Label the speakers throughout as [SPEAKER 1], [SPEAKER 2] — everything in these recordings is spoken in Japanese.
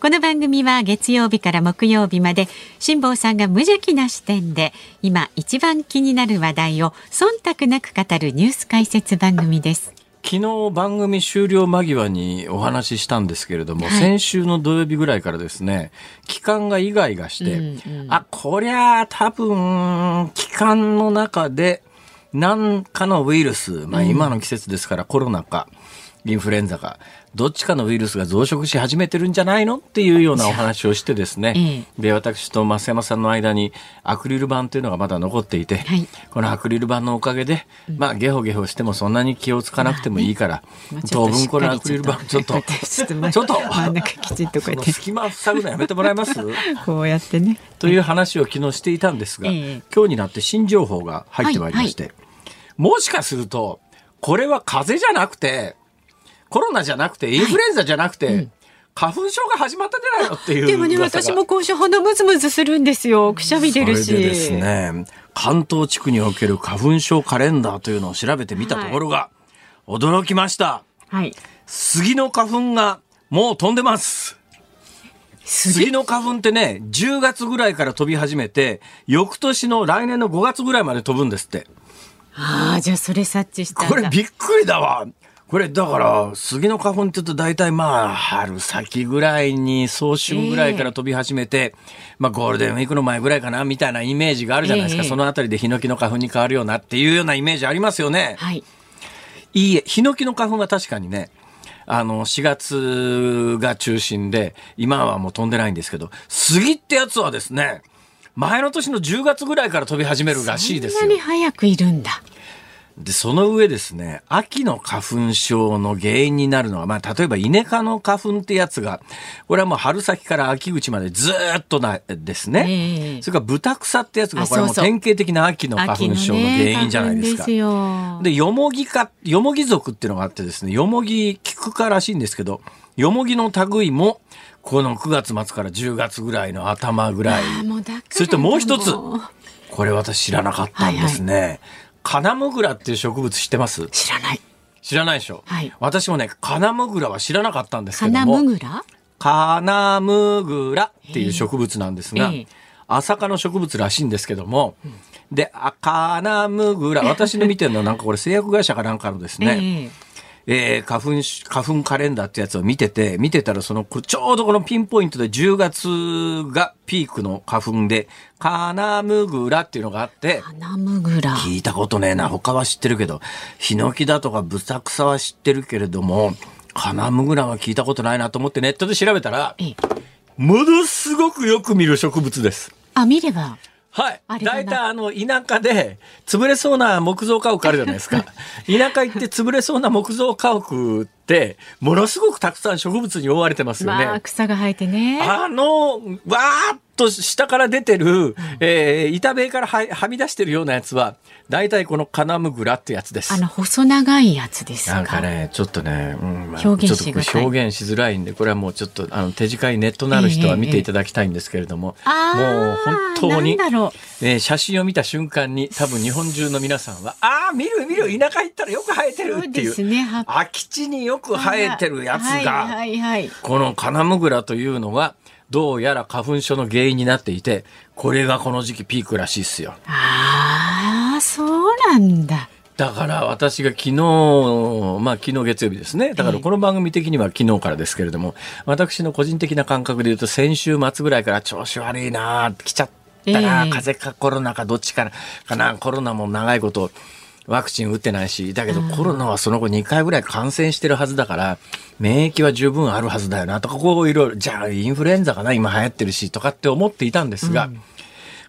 [SPEAKER 1] この番組は月曜日から木曜日まで辛坊さんが無邪気な視点で今一番気になる話題を忖度なく語るニュース解説番組です。
[SPEAKER 2] 昨日番組終了間際にお話ししたんですけれども、
[SPEAKER 1] はい。
[SPEAKER 2] 先週の土曜日ぐらいからですね気管がイガイガして、
[SPEAKER 1] うんうん。
[SPEAKER 2] あこりゃあ多分気管の中で何かのウイルス、まあ、今の季節ですからコロナかインフルエンザかどっちかのウイルスが増殖し始めてるんじゃないのっていうようなお話をしてですね、で私と増山さんの間にアクリル板というのがまだ残っていて、
[SPEAKER 1] はい。
[SPEAKER 2] このアクリル板のおかげで、まあゲホゲホしてもそんなに気をつかなくてもいいから、
[SPEAKER 1] まあちょ
[SPEAKER 2] 当分このアクリル板ちょっと
[SPEAKER 1] ちょっとま
[SPEAKER 2] ちょっと。
[SPEAKER 1] 真ん中きちっとこうやって。
[SPEAKER 2] その隙間塞ぐのやめてもらえます
[SPEAKER 1] こうやってね。
[SPEAKER 2] という話を昨日していたんですが、
[SPEAKER 1] ええ
[SPEAKER 2] 今日になって新情報が入ってまいりまして、もしかするとこれは風邪じゃなくてコロナじゃなくてインフルエンザじゃなくて、花粉症が始まったんじゃないのっていう
[SPEAKER 1] でもね、私も今週鼻ムズムズするんですよ。くしゃみ出るし。
[SPEAKER 2] でですね関東地区における花粉症カレンダーというのを調べてみたところが、驚きました。
[SPEAKER 1] はい。
[SPEAKER 2] 杉の花粉がもう飛んでます。杉の花粉ってね10月ぐらいから飛び始めて翌年の来年の5月ぐらいまで飛ぶんですって。
[SPEAKER 1] ああ、じゃあそれ察知したんだ。
[SPEAKER 2] これびっくりだわこれだから杉の花粉って言うと大体まあ春先ぐらいに早春ぐらいから飛び始めて、まあゴールデンウィークの前ぐらいかなみたいなイメージがあるじゃないですか、
[SPEAKER 1] ええ
[SPEAKER 2] そのあたりでヒノキの花粉に変わるようなっていうようなイメージありますよね。
[SPEAKER 1] はい。
[SPEAKER 2] いいえ、ヒノキの花粉は確かにね、あの、4月が中心で、今はもう飛んでないんですけど、杉ってやつはですね、前の年の10月ぐらいから飛び始めるらしいですよ
[SPEAKER 1] そんなに。早くいるんだ。
[SPEAKER 2] で、その上ですね、秋の花粉症の原因になるのは、まあ、例えばイネ科の花粉ってやつが、これはもう春先から秋口までずーっとなですね。
[SPEAKER 1] ええ
[SPEAKER 2] それから豚草ってやつが、これはもう典型的な秋の花粉症の原因じゃないですか。
[SPEAKER 1] ですよ。
[SPEAKER 2] で、よもぎか、よもぎ族っていうのがあってですね、よもぎ、キク科らしいんですけど、よもぎの類も、この9月末から10月ぐらいの頭ぐらい。そしてもう一つこれ私知らなかったんですね。カナムグラっていう植物知ってます？
[SPEAKER 1] 知らない。
[SPEAKER 2] 知らないでしょ、
[SPEAKER 1] はい。
[SPEAKER 2] 私もね、カナムグラは知らなかったんですけ
[SPEAKER 1] 花
[SPEAKER 2] ども。
[SPEAKER 1] むぐら？
[SPEAKER 2] カナムグラっていう植物なんですが、
[SPEAKER 1] ええ。
[SPEAKER 2] 朝科の植物らしいんですけども、で、あカナムグラ、私の見てるのはなんかこれ製薬会社かなんかのですね、えー花粉し、花粉カレンダーってやつを見てて、見てたらその、ちょうどこのピンポイントで10月がピークの花粉で、カナムグラっていうのがあって、
[SPEAKER 1] 花むぐら。
[SPEAKER 2] 聞いたことねえな。他は知ってるけど、ヒノキだとかブタクサは知ってるけれども、カナムグラは聞いたことないなと思ってネットで調べたら、
[SPEAKER 1] ええ
[SPEAKER 2] ものすごくよく見る植物です。
[SPEAKER 1] あ、見れば。
[SPEAKER 2] はい大体あの、田舎で、潰れそうな木造家屋あるじゃないですか。田舎行って潰れそうな木造家屋って、ものすごくたくさん植物に覆われてますよね。
[SPEAKER 1] まあ、草が生えてね。
[SPEAKER 2] あの、わーっと下から出てる、えー板塀からははみ出してるようなやつは、大体このカナムグラってやつです。
[SPEAKER 1] あの、細長いやつですか？
[SPEAKER 2] なんかね、ちょっとね、うんまあ
[SPEAKER 1] 表現し
[SPEAKER 2] 表現しづらいんで、これはもうちょっと、あの、手近いネットのある人は見ていただきたいんですけれども、
[SPEAKER 1] あー
[SPEAKER 2] もう本当に、えー写真を見た瞬間に、多分日本中の皆さんは、ああ、見る見る、田舎行ったらよく生えてるっていう、
[SPEAKER 1] ですね。
[SPEAKER 2] 空き地によく生えてるやつが、
[SPEAKER 1] はいはいはい。
[SPEAKER 2] このカナムグラというのが、どうやら花粉症の原因になっていて、これがこの時期ピークらしいっすよ。
[SPEAKER 1] ああ、そうなんだ。
[SPEAKER 2] だから私が昨日、まあ昨日月曜日ですね。だからこの番組的には昨日からですけれども、私の個人的な感覚で言うと先週末ぐらいから調子悪いな来ちゃったな、
[SPEAKER 1] ええ
[SPEAKER 2] 風邪かコロナかどっちかなかな。コロナも長いことワクチン打ってないし、だけどコロナはその後2回ぐらい感染してるはずだから、免疫は十分あるはずだよなとか、こういろいろ、じゃあインフルエンザかな今流行ってるしとかって思っていたんですが、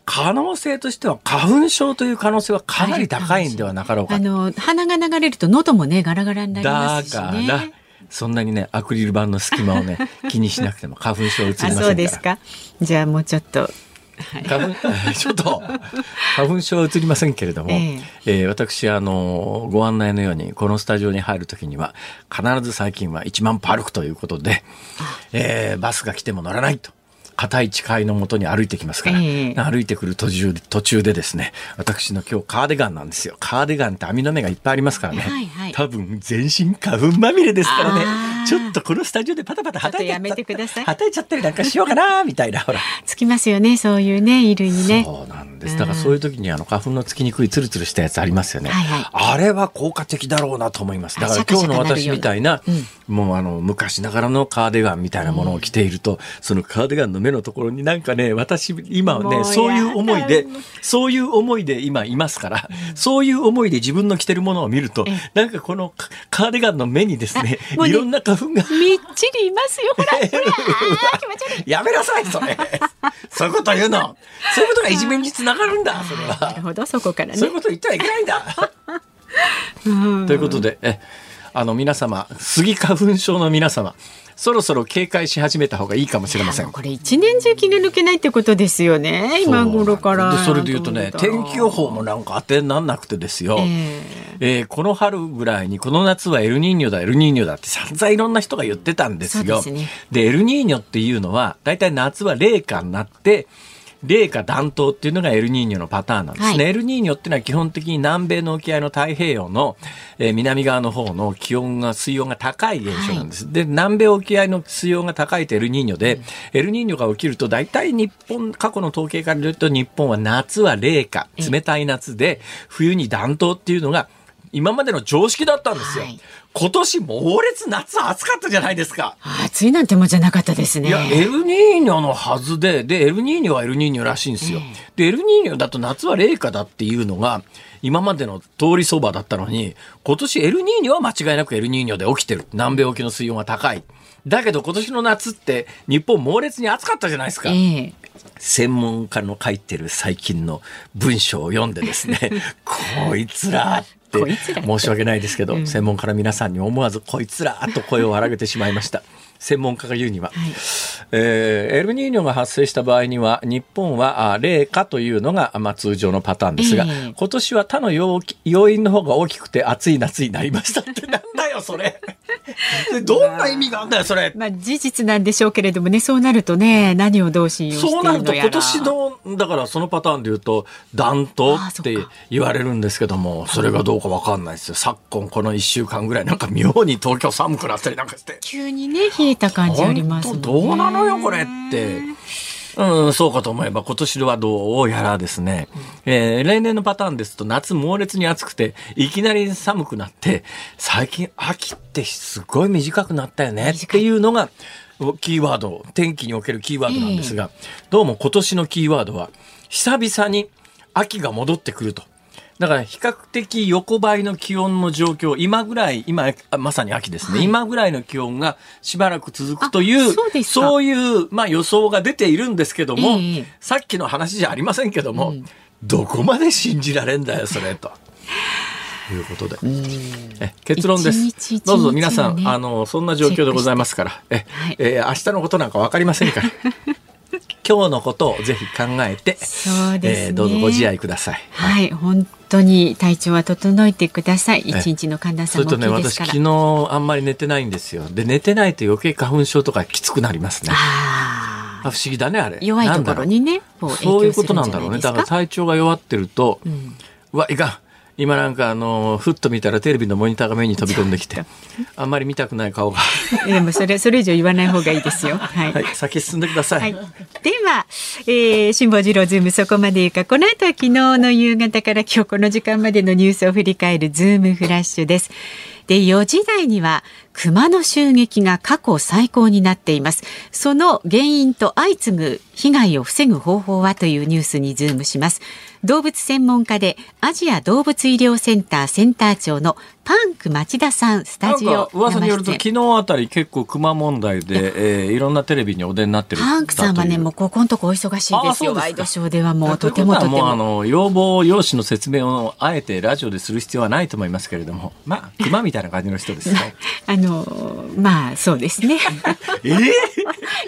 [SPEAKER 2] 可能性としては花粉症という可能性はかなり高いんではなかろうか
[SPEAKER 1] あの鼻が流れると喉もねガラガラになりま
[SPEAKER 2] だ
[SPEAKER 1] すし
[SPEAKER 2] から
[SPEAKER 1] ね。
[SPEAKER 2] そんなにねアクリル板の隙間をね 気にしなくても花粉症うつりませんから。
[SPEAKER 1] そうですか。じゃあもうちょっと。
[SPEAKER 2] 花粉 ちょっと花粉症は移りませんけれども、えー、えー、私あのご案内のようにこのスタジオに入るときには必ず最近は1万歩歩くということで、えー、バスが来ても乗らないと硬い誓いのもとに歩いてきますから、えー、歩いてくる途中途中でですね私の今日カーディガンなんですよ。カーディガンって網の目がいっぱいありますからね、はいはい、多分全身花粉まみれですからね。ちょっとこのスタジオでパタパタはたいちゃっちゃったりなんかしようかなみたいなほら。
[SPEAKER 1] つきますよねそういうね衣類にね。
[SPEAKER 2] そうなんです。だからそういう時にあの花粉のつきにくいツルツルしたやつありますよね、はいはい、あれは効果的だろうなと思います。だから今日の私みたいな、うん、もうあの昔ながらのカーディガンみたいなものを着ていると、うん、そのカーディガンの目のところになんかね私今ねそういう思いでそういう思いで今いますから、うん、そういう思いで自分の着てるものを見るとなんかこのカーディガンの目にですね いろんな花粉が。
[SPEAKER 1] みっちりいますよ。ほらほら 気持ち
[SPEAKER 2] 悪い。やめなさいそれ。そういうこと言うの。そういうことがいじめにつながるんだそれは。
[SPEAKER 1] なるほどそこからね。
[SPEAKER 2] そういうこと言ってはいけないんだ。ということでえあの皆様スギ花粉症の皆様そろそろ警戒し始めた方がいいかもしれません。
[SPEAKER 1] これ一年中気が抜けないってことですよね。今頃から。
[SPEAKER 2] それで言うとね、天気予報もなんか当てになんなくてですよ。えー、えー、この春ぐらいにこの夏はエルニーニョだエルニーニョだって散々いろんな人が言ってたんですよ。で、ね、エルニーニョっていうのはだいたい夏は冷夏になって。冷夏暖冬っていうのがエルニーニョのパターンなんですね。はい、エルニーニョっていうのは基本的に南米の沖合の太平洋の、えー、南側の方の気温が、水温が高い現象なんです。はい、で、南米沖合の水温が高いとエルニーニョで、うん、エルニーニョが起きると大体日本、過去の統計から言うと日本は夏は冷夏、冷たい夏で、冬に暖冬っていうのが今までの常識だったんですよ。はい今年猛烈夏暑かったじゃないですか。
[SPEAKER 1] 暑いなんてもんじゃなかったですね。
[SPEAKER 2] いや、エルニーニョのはずで、で、エルニーニョはエルニーニョらしいんですよ。で、エルニーニョだと夏は冷夏だっていうのが、今までの通りそばだったのに、今年エルニーニョは間違いなくエルニーニョで起きてる。南米沖の水温が高い。だけど今年の夏って日本猛烈に暑かったじゃないですか。えー専門家の書いてる最近の文章を読んでですね こいつらって申し訳ないですけど、うん、専門家の皆さんに思わずこいつらと声を荒げてしまいました。専門家が言うには、はい、えー、エルニーニョが発生した場合には日本は冷夏というのが、まあ、通常のパターンですが、えー、今年は他の要要因の方が大きくて暑い夏になりましたってなんだよ それ。どんな意味があるんだよそれ、
[SPEAKER 1] まあ、事実なんでしょうけれどもねそうなるとね何をどう信用して
[SPEAKER 2] そうなると今年のだからそのパターンで言うと暖冬って言われるんですけどもそれがどうか分かんないですよ。昨今この1週間ぐらいなんか妙に東京寒くなったりなんかして。
[SPEAKER 1] 急にね冷えた感じあります、ね、
[SPEAKER 2] どうなのよこれって。うん、そうかと思えば今年はどうやらですね、えー、例年のパターンですと夏猛烈に暑くていきなり寒くなって最近秋ってすごい短くなったよね。っていうのがキーワード天気におけるキーワードなんですが、どうも今年のキーワードは久々に秋が戻ってくるとだから比較的横ばいの気温の状況、今ぐらい、今、まさに秋ですね、はい、今ぐらいの気温がしばらく続くという、そうそういう、まあ予想が出ているんですけども、えー、さっきの話じゃありませんけども、うん、どこまで信じられんだよ、それ、と。いうことで。え結論です。どうぞ皆さん、あの、そんな状況でございますから、え、はい、えー、明日のことなんかわかりませんから。今日のことをぜひ考えて、そうです、ね、えー、どうぞご自愛ください。
[SPEAKER 1] はい、はい、本当に体調は整えてください。一日の寒暖差も大きいですから。それとね、私
[SPEAKER 2] 昨日あんまり寝てないんですよ。で寝てないと余計花粉症とかきつくなりますね。あ不思議だねあれ。
[SPEAKER 1] 弱いところにね、
[SPEAKER 2] そういうことなんだろうね。だから体調が弱ってると、うん、うわいかん。今なんかあのふっと見たらテレビのモニターが目に飛び込んできて あんまり見たくない顔が。
[SPEAKER 1] でもそれそれ以上言わない方がいいですよ。はい、はい、
[SPEAKER 2] 先進んでください、はい、で
[SPEAKER 1] は、えー、辛坊治郎ズームそこまで言うか。この後は昨日の夕方から今日この時間までのニュースを振り返るズームフラッシュです。で4時台には熊の襲撃が過去最高になっています。その原因と相次ぐ被害を防ぐ方法はというニュースにズームします。動物専門家でアジア動物医療センターセンター長のパンク町田さんスタジオ
[SPEAKER 2] 噂によると昨日あたり結構熊問題で、えー、いろんなテレビにお出になってる
[SPEAKER 1] パンクさんはねもうここのとこお忙しいですよ。ワイドショーではもうとてもとても。
[SPEAKER 2] あの容貌容姿の説明をあえてラジオでする必要はないと思いますけれども。まあ熊みたいな感じの人ですね。
[SPEAKER 1] あ ののまあそうですね。
[SPEAKER 2] えー、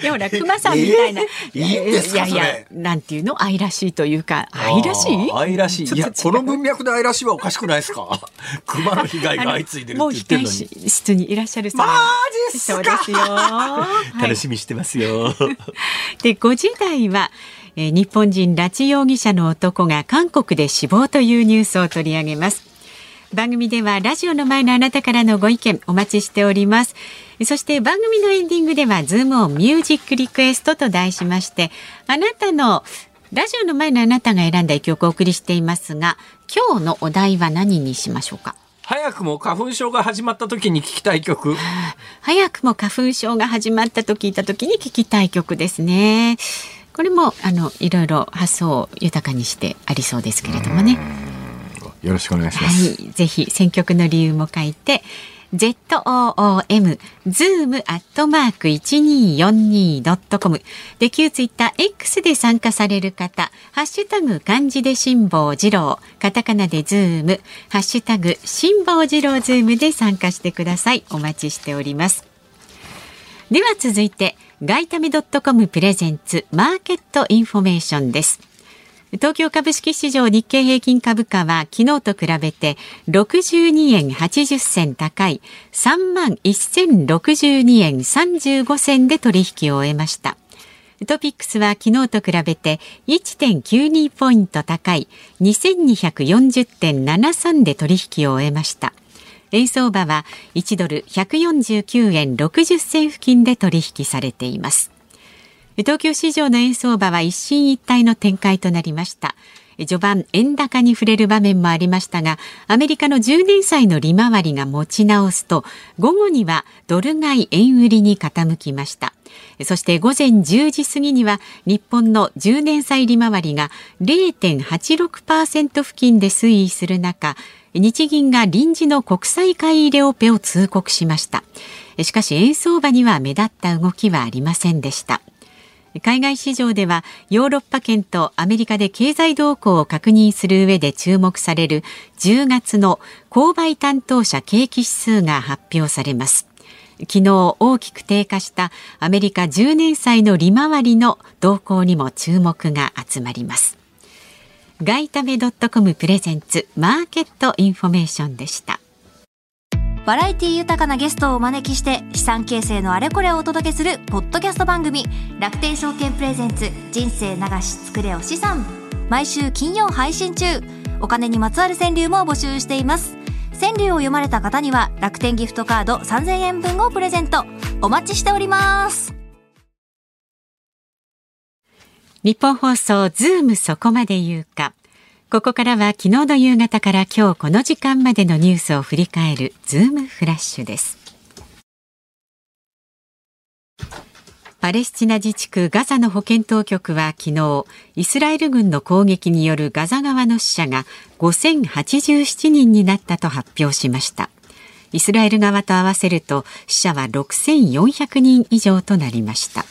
[SPEAKER 1] いやほら熊さんみたいな、え
[SPEAKER 2] ー、いい
[SPEAKER 1] やいやなんていうの？愛らしいというか愛らしい？
[SPEAKER 2] 愛らしい。いやこの文脈で愛らしいはおかしくないですか？熊の被害が相次いでるって言ってるのに。
[SPEAKER 1] 室にいらっしゃる
[SPEAKER 2] マジ
[SPEAKER 1] そうですよ、
[SPEAKER 2] 楽しみしてますよ、
[SPEAKER 1] で5時台はえー、日本人拉致容疑者の男が韓国で死亡というニュースを取り上げます番組ではラジオの前のあなたからのご意見お待ちしております。そして番組のエンディングではズームオンミュージックリクエストと題しましてあなたのラジオの前のあなたが選んだ一曲をお送りしていますが今日のお題は何にしましょうか？
[SPEAKER 2] 早くも花粉症が始まった時に聞きたい曲。
[SPEAKER 1] 早くも花粉症が始まったと聞いた時に聞きたい曲ですね。これもあのいろいろ発想を豊かにしてありそうですけれどもね。
[SPEAKER 2] よろしくお願いします。
[SPEAKER 1] はい、ぜひ選曲の理由も書いて。ZOOM、ズームアットマーク 1242.com で、旧ツイッター X で参加される方、ハッシュタグ漢字で辛坊治郎、カタカナでズーム、ハッシュタグ辛坊治郎ズームで参加してください。お待ちしております。では続いて、ガイタメドットコムプレゼンツマーケットインフォメーションです。東京株式市場日経平均株価は昨日と比べて62円80銭高い3万1062円35銭で取引を終えました。トピックスは昨日と比べて1.92ポイント高い2240.73で取引を終えました。円相場は1ドル149円60銭付近で取引されています東京市場の円相場は一進一退の展開となりました。序盤円高に触れる場面もありましたがアメリカの10年債の利回りが持ち直すと午後にはドル買い円売りに傾きました。そして午前10時過ぎには日本の10年債利回りが0.86%付近で推移する中日銀が臨時の国債買い入れオペを通告しました。しかし円相場には目立った動きはありませんでした。海外市場ではヨーロッパ圏とアメリカで経済動向を確認する上で注目される10月の購買担当者景気指数が発表されます。昨日大きく低下したアメリカ10年債の利回りの動向にも注目が集まります。ガイタメドットコムプレゼンツマーケットインフォメーションでした。
[SPEAKER 3] バラエティ豊かなゲストをお招きして資産形成のあれこれをお届けするポッドキャスト番組楽天証券プレゼンツ人生流し作れお資産。毎週金曜配信中お金にまつわる川柳も募集しています。川柳を読まれた方には楽天ギフトカード3000円分をプレゼント。お待ちしております。
[SPEAKER 1] ニッポン放送ズームそこまで言うか。ここからは昨日の夕方から今日この時間までのニュースを振り返るズームフラッシュです。パレスチナ自治区ガザの保健当局は昨日イスラエル軍の攻撃によるガザ側の死者が5087人になったと発表しました。イスラエル側と合わせると死者は6400人以上となりました。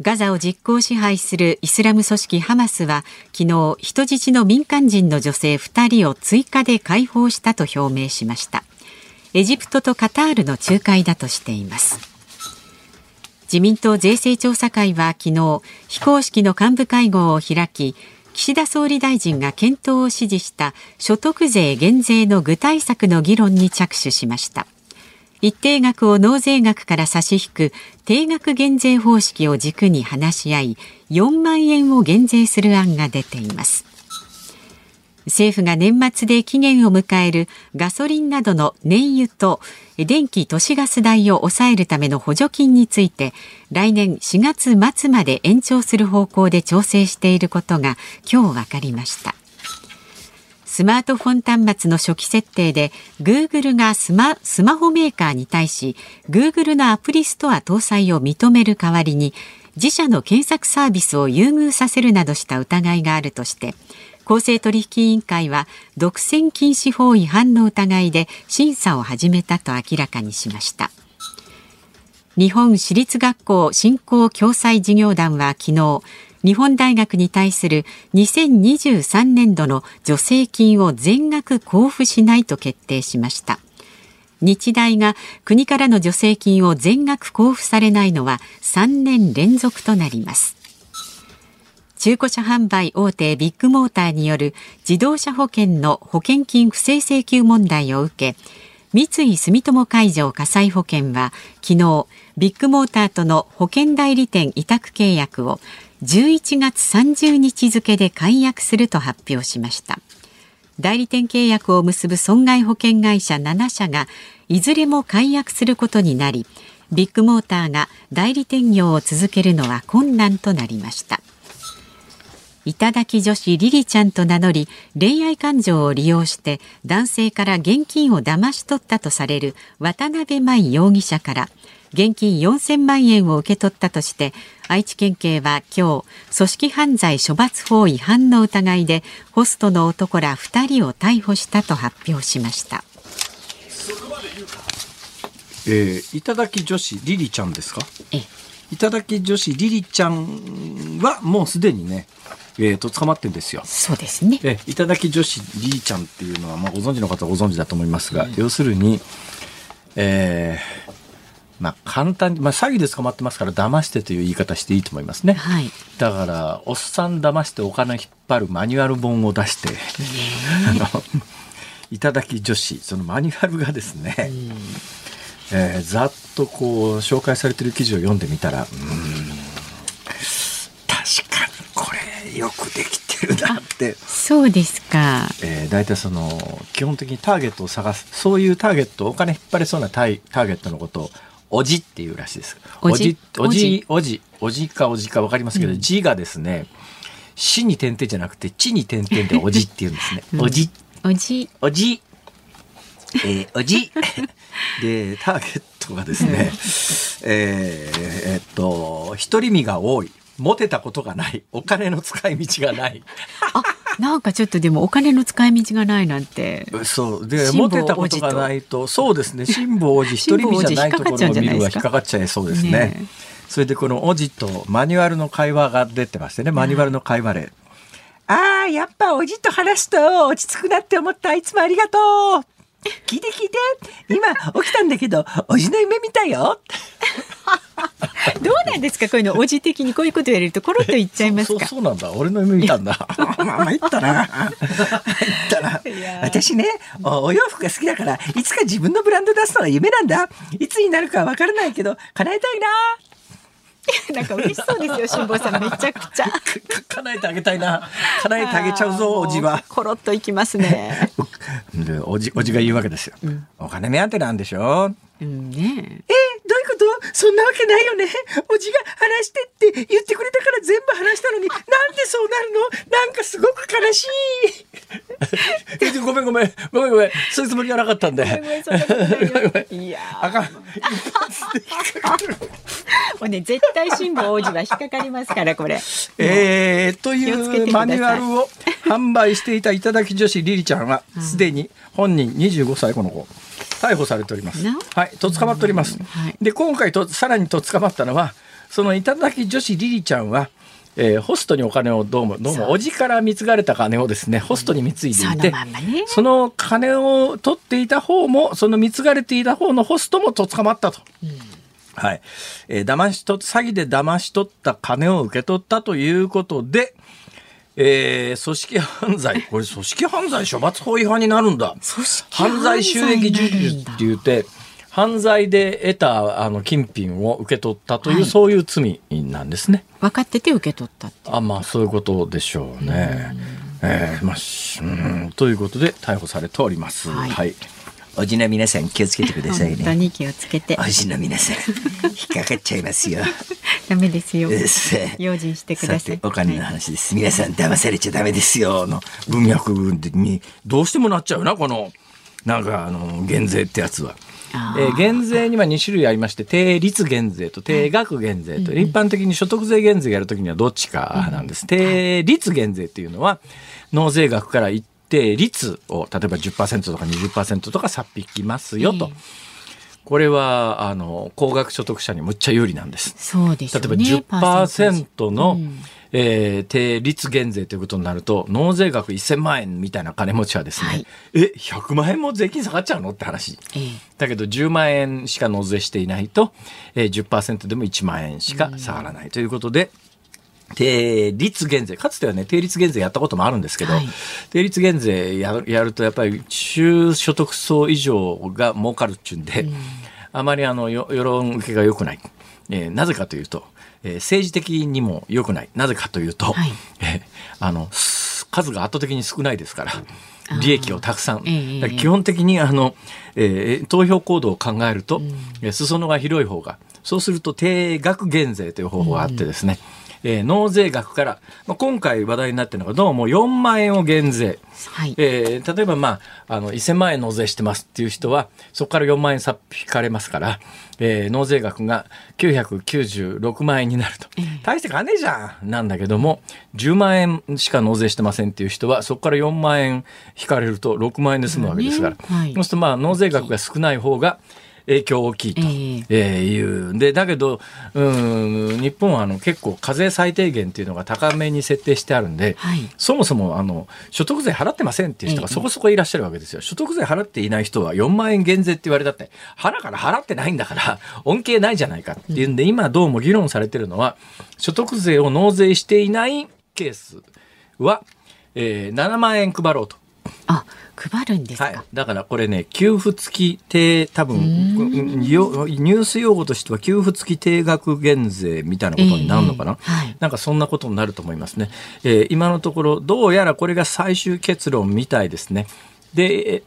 [SPEAKER 1] ガザを実効支配するイスラム組織ハマスは昨日人質の民間人の女性2人を追加で解放したと表明しました。エジプトとカタールの仲介だとしています。自民党税制調査会は昨日非公式の幹部会合を開き岸田総理大臣が検討を指示した所得税減税の具体策の議論に着手しました。一定額を納税額から差し引く定額減税方式を軸に話し合い4万円を減税する案が出ています。政府が年末で期限を迎えるガソリンなどの燃油と電気都市ガス代を抑えるための補助金について来年4月末まで延長する方向で調整していることが今日分かりました。スマートフォン端末の初期設定で Google がスマスマホメーカーに対し Google のアプリストア搭載を認める代わりに自社の検索サービスを優遇させるなどした疑いがあるとして公正取引委員会は独占禁止法違反の疑いで審査を始めたと明らかにしました。日本私立学校振興共済事業団は昨日日本大学に対する2023年度の助成金を全額交付しないと決定しました。日大が国からの助成金を全額交付されないのは3年連続となります。中古車販売大手ビッグモーターによる自動車保険の保険金不正請求問題を受け三井住友海上火災保険は昨日ビッグモーターとの保険代理店委託契約を11月30日付で解約すると発表しました。代理店契約を結ぶ損害保険会社7社がいずれも解約することになりビッグモーターが代理店業を続けるのは困難となりました。頂き女子リリちゃんと名乗り恋愛感情を利用して男性から現金を騙し取ったとされる渡辺舞容疑者から現金4000万円を受け取ったとして愛知県警は今日組織犯罪処罰法違反の疑いでホストの男ら2人を逮捕したと発表しました
[SPEAKER 2] えー、いただき女子リリちゃんですか？
[SPEAKER 1] え
[SPEAKER 2] いただき女子リリちゃんはもうすでにねえー、と捕まってんですよ。
[SPEAKER 1] そうですね。
[SPEAKER 2] えいただき女子リリちゃんっていうのは、まあ、ご存知の方はご存知だと思いますが、うん、要するに、えー、まあ、簡単に、まあ、詐欺で捕まってますから騙してという言い方していいと思いますね、
[SPEAKER 1] はい、
[SPEAKER 2] だからおっさん騙してお金引っ張るマニュアル本を出して、あのいただき女子そのマニュアルがですね、えー、ざっとこう紹介されてる記事を読んでみたらうんよくできてるなって。
[SPEAKER 1] そうですか、
[SPEAKER 2] えー、大体その基本的にターゲットを探すそういうターゲットお金引っ張れそうなタイターゲットのことをおじっていうらしいです。おじ？おじおじおじ？かおじか分かりますけど、うん、字がですね死に点々じゃなくて地に点々でおじっていうんですね、うん、おじ。
[SPEAKER 1] おじ。
[SPEAKER 2] おじ。えー、おじ。でターゲットがですね、えー、えー、っと独り身が多い。モテたことがない。お金の使い道がない。
[SPEAKER 1] あ なんかちょっとでもお金の使い道がないなんて。
[SPEAKER 2] そう。でモテたことがないとそうですね。辛抱王子。一人身じゃないところを見るは引っかかっちゃいそうですね、ね、それでこのおじとマニュアルの会話が出てましてね。マニュアルの会話例、ああやっぱおじと話すと落ち着くなって思った。いつもありがとう聞いて聞いて。今起きたんだけどおじの夢見たよ。
[SPEAKER 1] どうなんですか？こういうのおじ的にこういうこと言われるとコロッと言っちゃいますか？
[SPEAKER 2] そうそうなんだ。俺の夢見たんだ。まあ参ったな。参ったな。私ねお洋服が好きだからいつか自分のブランド出すのが夢なんだ。いつになるかわからないけど叶えたいな
[SPEAKER 1] なんか嬉しそうですよ、辛坊さん、めちゃくちゃ。
[SPEAKER 2] 叶えてあげたいな。叶えてあげちゃうぞ、おじは。
[SPEAKER 1] コロッといきますね。
[SPEAKER 2] で、おじ、おじが言うわけですよ。うん、お金目当てなんでしょ？
[SPEAKER 1] うんね。
[SPEAKER 2] え？どういうこと？そんなわけないよね。おじが話してって言ってくれたから全部話したのに、なんでそうなるの？なんかすごく悲しい。ごめんごめん。ごめんごめん。そういうつもりはなかったんで。ごめんごめん。ごめんいやあかん。も
[SPEAKER 1] うね、絶対辛抱王子は引っかかりますから、これ。
[SPEAKER 2] えー、というマニュアルを販売していた頂き女子リリちゃんは、すでに本人25歳この子。逮捕されております。はい、と捕まっております。はい、で、今回とさらにと捕まったのは、その頂き女子リリちゃんは。えー、ホストにお金をどうもどうもおじから貢がれた金をですねホストに貢いでいて、その金を取っていた方もその貢がれていた方のホストもと捕まったと。うんはい。えー、騙し取詐欺で騙し取った金を受け取ったということで、えー、組織犯罪、これ組織犯罪処罰法違反になるんだ。犯罪収益受給って言って、犯罪で得たあの金品を受け取ったという、はい、そういう罪なんですね。
[SPEAKER 1] 分かってて受け取った
[SPEAKER 2] あ、まあそういうことでしょうね。えー、まあ、うん、ということで逮捕されております。はい、はいおじの皆さん気をつけてくださいね。
[SPEAKER 1] 本当に気をつけて。
[SPEAKER 2] おじの皆さん引っかかっちゃいますよ。
[SPEAKER 1] ダメですよ。用心してください。
[SPEAKER 2] お金の話です。皆さん騙されちゃダメですよの文脈にどうしてもなっちゃうなこのなんかあの減税ってやつは。えー、減税には2種類ありまして定率減税と定額減税と、一般的に所得税減税やるときにはどっちかなんです。定率減税っていうのは納税額から一定率を例えば10%とか20%とか差っ引きますよと。これはあの高額所得者にむっちゃ有利なんです。
[SPEAKER 1] そうです
[SPEAKER 2] ね、例えば10%の、うん、えー、定率減税ということになると、納税額1000万円みたいな金持ちはですね、はい、え、100万円も税金下がっちゃうのって話。えー、だけど10万円しか納税していないと、えー、10%でも1万円しか下がらないということで、定率減税。かつてはね、定率減税やったこともあるんですけど、はい、定率減税ややると、やっぱり中所得層以上が儲かるっちゅうんで、うん、あまりあの、世論受けが良くない。えー、なぜかというと、えー、政治的にも良くない。なぜかというと、はい、えー、あの、数が圧倒的に少ないですから。利益をたくさん。基本的にあの、えー、投票行動を考えると、うん、裾野が広い方が、そうすると定額減税という方法があってですね、うんえー、納税額から、まあ、今回話題になっているのがどうも4万円を減税、はい。えー、例えば、まあ、あの1000万円納税してますっていう人はそこから4万円さ引かれますから、えー、納税額が996万円になると、大して金じゃんなんだけども10万円しか納税してませんっていう人はそこから4万円引かれると6万円で済むわけですから、はい、そうするとまあ納税額が少ない方が影響大きいと、えいう。で、だけど、うん、日本はあの結構課税最低限っていうのが高めに設定してあるんで、はい、そもそもあの所得税払ってませんっていう人がそこそこいらっしゃるわけですよ。所得税払っていない人は4万円減税って言われたって、腹から払ってないんだから、恩恵ないじゃないかっていうんで、今どうも議論されてるのは、所得税を納税していないケースは、えー、7万円配ろうと。
[SPEAKER 1] あ配るんですか、はい、
[SPEAKER 2] だからこれね給付付き定多分ニュース用語としては給付付き定額減税みたいなことになるのかな、えーはい、なんかそんなことになると思いますね、えー、今のところどうやらこれが最終結論みたいですねで、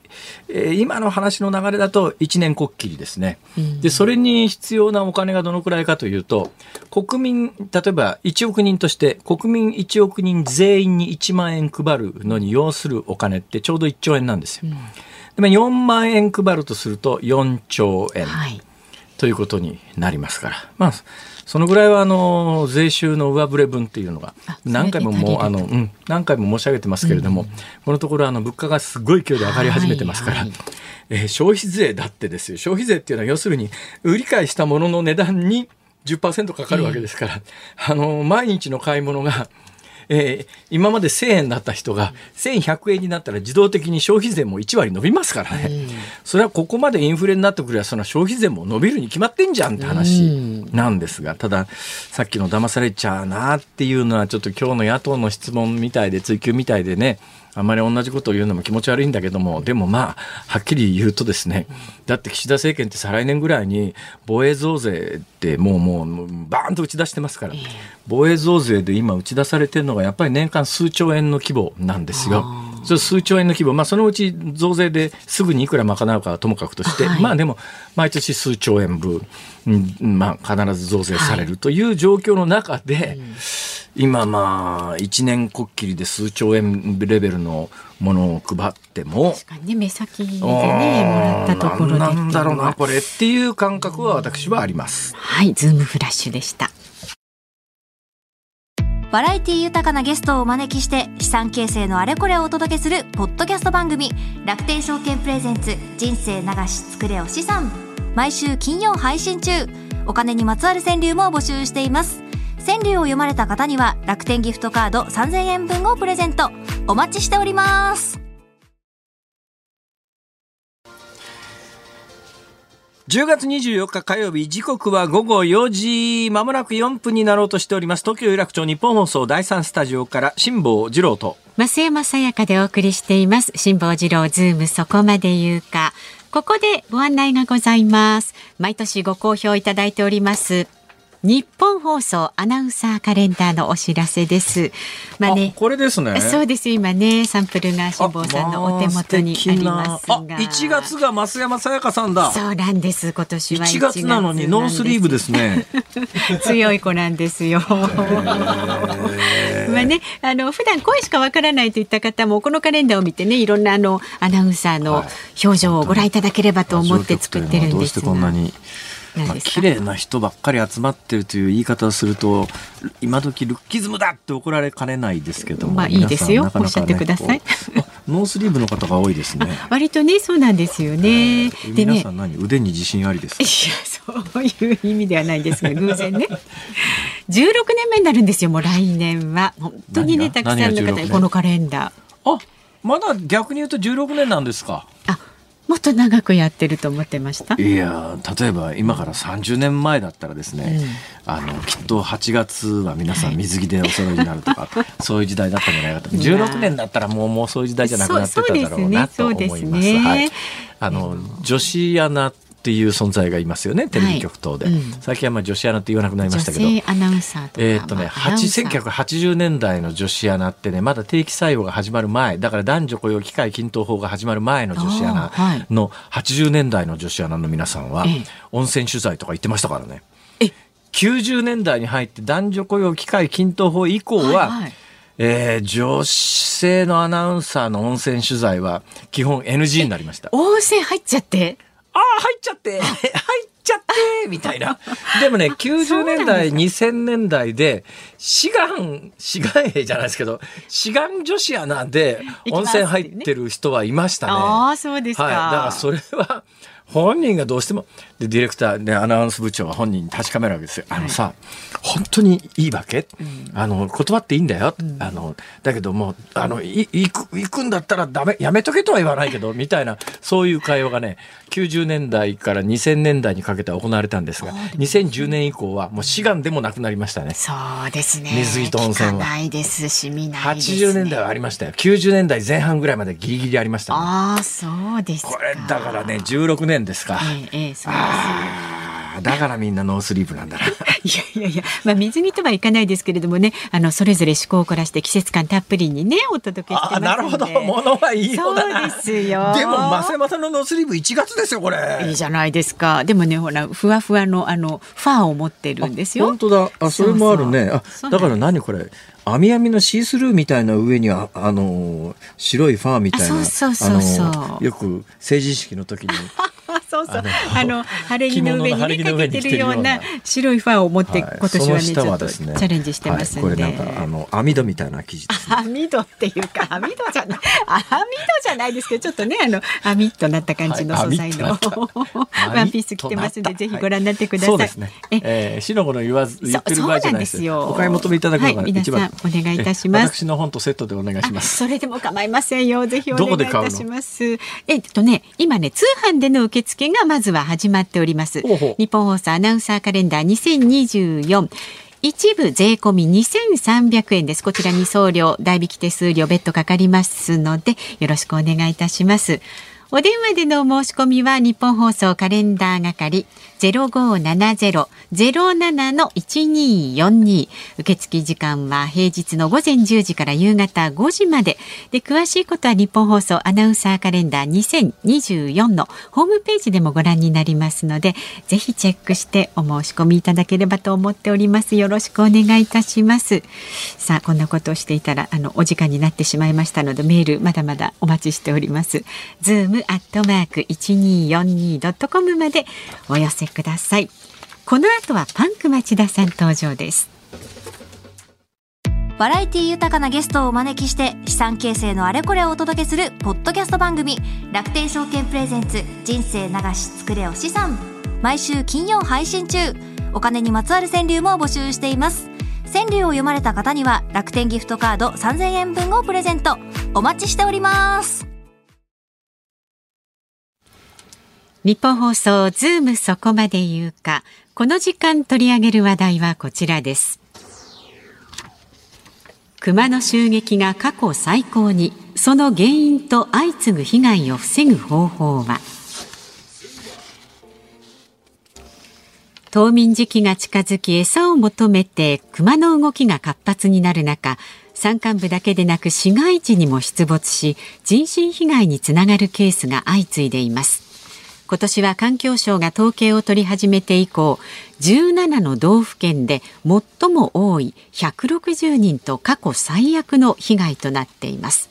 [SPEAKER 2] え今の話の流れだと1年こっきりですね。で、それに必要なお金がどのくらいかというと、国民、例えば1億人として国民1億人全員に1万円配るのに要するお金ってちょうど1兆円なんですよ。でも4万円配るとすると4兆円。はいということになりますから。まあ、そのぐらいはあの税収の上振れ分っていうのが何回ももうあの、うん、何回も申し上げてますけれども、うん、このところあの物価がすごい勢いで上がり始めてますから、はいはい、えー、消費税だってですよ。消費税っていうのは要するに売り買いしたものの値段に10%かかるわけですから、えー、あの毎日の買い物がえー、今まで1000円だった人が1100円になったら自動的に消費税も1割伸びますからね、それはここまでインフレになってくればその消費税も伸びるに決まってんじゃんって話なんですが、たださっきの騙されちゃうなっていうのはちょっと今日の野党の質問みたいで追及みたいでねあんまり同じことを言うのも気持ち悪いんだけども、でもまあ、はっきり言うとですね、だって岸田政権って再来年ぐらいに防衛増税ってもうもうバーンと打ち出してますから、防衛増税で今打ち出されてるのがやっぱり年間数兆円の規模なんですよ。そ数兆円の規模、まあ、そのうち増税ですぐにいくら賄うかはともかくとして、はい、まあでも毎年数兆円分、まあ、必ず増税されるという状況の中で、はい。うん。今まあ1年こっきりで数兆円レベルのものを配っても
[SPEAKER 1] 確かにね目先でねもらったところで
[SPEAKER 2] なんだろうなこれっていう感覚は私はあります。
[SPEAKER 1] はいズームフラッシュでした
[SPEAKER 3] バラエティ豊かなゲストをお招きして資産形成のあれこれをお届けするポッドキャスト番組楽天証券プレゼンツ人生流し作れお資産毎週金曜配信中。お金にまつわる川柳も募集しています。川柳を読まれた方には楽天ギフトカード3000円分をプレゼント。お待ちしております。
[SPEAKER 2] 10月24日火曜日時刻は午後4時まもなく4分になろうとしております。東京有楽町日本放送第3スタジオから辛坊治郎と。
[SPEAKER 1] 増山さやかでお送りしています。辛坊治郎ズームそこまで言うか。ここでご案内がございます。毎年ご好評いただいております。日本放送アナウンサーカレンダーのお知らせです。
[SPEAKER 2] まあね、これですね。
[SPEAKER 1] そうです。今ね、サンプルが辛坊さんのお手元にありますが。あ、
[SPEAKER 2] 1月が増山さやかさんだ。
[SPEAKER 1] そうなんです。今年は
[SPEAKER 2] 1, 月なのにノースリーブですね。
[SPEAKER 1] 強い子なんですよ。まあね、あの普段声しかわからないといった方もこのカレンダーを見てね、いろんなあのアナウンサーの表情をご覧いただければと思って作ってるんですが。どうしてこんなに。
[SPEAKER 2] まあ、綺麗な人ばっかり集まってるという言い方をすると今時ルッキズムだって怒られかねないですけども
[SPEAKER 1] まあいいですよ、ね、おっしゃってください。
[SPEAKER 2] ノースリーブの方が多いですね。
[SPEAKER 1] 割とねそうなんですよね、え
[SPEAKER 2] ー、でね皆さん何？腕に自信ありです
[SPEAKER 1] いやそういう意味ではないですが偶然ね。16年目になるんですよもう来年は。本当にねたくさんの方このカレンダ
[SPEAKER 2] ー。あまだ逆に言うと16年なんですか？
[SPEAKER 1] あもっと長くやってると思ってました？
[SPEAKER 2] いや例えば今から30年前だったらですね、うん、あのきっと8月は皆さん水着でお揃いになるとか、はい、そういう時代だったんじゃないかと。16年だったらもうもうそういう時代じゃなくなってただろうなと思います。すね、はい、あの女子アナっていう存在がいますよねテレビ局等で、はいうん、最近はまあ女子アナって言わなくなりましたけど。
[SPEAKER 1] アナウンサー
[SPEAKER 2] えー、っとね、まあ、1980年代の女子アナってねまだ定期採用が始まる前だから男女雇用機会均等法が始まる前の女子アナの80年代の女子アナの皆さんは、温泉取材とか行ってましたからね。90年代に入って男女雇用機会均等法以降は、はいはい、えー、女性のアナウンサーの温泉取材は基本 NG になりました。
[SPEAKER 1] 温泉入っちゃって？
[SPEAKER 2] ああ、入っちゃって、入っちゃってみたいな。でもね、90年代、2000年代で、志願、志願兵じゃないですけど、志願女子アナで温泉入ってる人はいましたね。
[SPEAKER 1] ああ、そうですか。はい。だ
[SPEAKER 2] からそれは、本人がどうしてもでディレクターでアナウンス部長は本人に確かめるわけですよ。あのさ、はい、本当にいいわけ、うん、あの断っていいんだよ、うん、あのだけどもあのい行く行くんだったらダメやめとけとは言わないけどみたいなそういう会話がね90年代から2000年代にかけて行われたんですが2010年以降はもう志願でもなくなりましたね。
[SPEAKER 1] そうですね。
[SPEAKER 2] 水着と温泉は。
[SPEAKER 1] ないですし見ないです、
[SPEAKER 2] ね、80年代はありましたよ。90年代前半ぐらいまでギリギリありました、
[SPEAKER 1] ね、ああそうです
[SPEAKER 2] これだからね16年ですか。
[SPEAKER 1] ええええ、そうです
[SPEAKER 2] だからみんなノースリーブなんだな。い
[SPEAKER 1] やいやいや、まあ水着とはいかないですけれどもね、あのそれぞれ思考を凝らして季節感たっぷりにねお届けして
[SPEAKER 2] なるほど、ものはいいよ
[SPEAKER 1] そうですよ。
[SPEAKER 2] でもマセマタのノースリーブ1月ですよこれ。
[SPEAKER 1] いいじゃないですか。でもねほらふわふわのあのファーを持ってるんですよ。
[SPEAKER 2] 本当だ。あそれもあるね。あだから何これ？網網のシースルーみたいな上にはあの白いファーみたいなあのよく成人式の時に
[SPEAKER 1] そうそう。あの 晴れ着の上にねかけてるような白いファンを持って、今年はねちょっとチャレンジしてますんで、これなん
[SPEAKER 2] かあの網戸みたいな生地
[SPEAKER 1] 網戸っていうか網戸じゃない。網戸じゃないですけどちょっとねあの網となった感じの素材の、ワンピース着てますんでぜひご覧になってください。
[SPEAKER 2] えー、しのこの言わず言ってる場合じゃないです。よ。お買い求めいただくのが一番、
[SPEAKER 1] お願いいたします。
[SPEAKER 2] 私の本とセットでお願いします。
[SPEAKER 1] それでも構いませんよ。ぜひお願いいたします。えっとね今ね通販での受付がまずは始まっております日本放送アナウンサーカレンダー2024一部税込み2300円です。こちらに送料、代引き手数料別途かかりますので、よろしくお願いいたします。お電話での申し込みは日本放送カレンダー係0570-07-1242受付時間は平日の午前10時から夕方5時まで。で詳しいことは日本放送アナウンサーカレンダー2024のホームページでもご覧になりますのでぜひチェックしてお申し込みいただければと思っております。よろしくお願いいたします。さあこんなことをしていたらあのお時間になってしまいましたのでメールまだまだお待ちしております。ズームアットマーク一二四二ドットコムまでお寄せください。この後はパンク町田さん登場です。
[SPEAKER 3] バラエティ豊かなゲストをお招きして資産形成のあれこれをお届けするポッドキャスト番組楽天証券プレゼンツ人生流し作れお資産。毎週金曜配信中。お金にまつわる川柳も募集しています。川柳を読まれた方には楽天ギフトカード3000円分をプレゼント。お待ちしております。
[SPEAKER 1] 日本放送ズームそこまで言うか。この時間取り上げる話題はこちらです。熊の襲撃が過去最高に。その原因と相次ぐ被害を防ぐ方法は。冬眠時期が近づき餌を求めて熊の動きが活発になる中山間部だけでなく市街地にも出没し人身被害につながるケースが相次いでいます。今年は環境省が統計を取り始めて以降17の道府県で最も多い160人と過去最悪の被害となっています。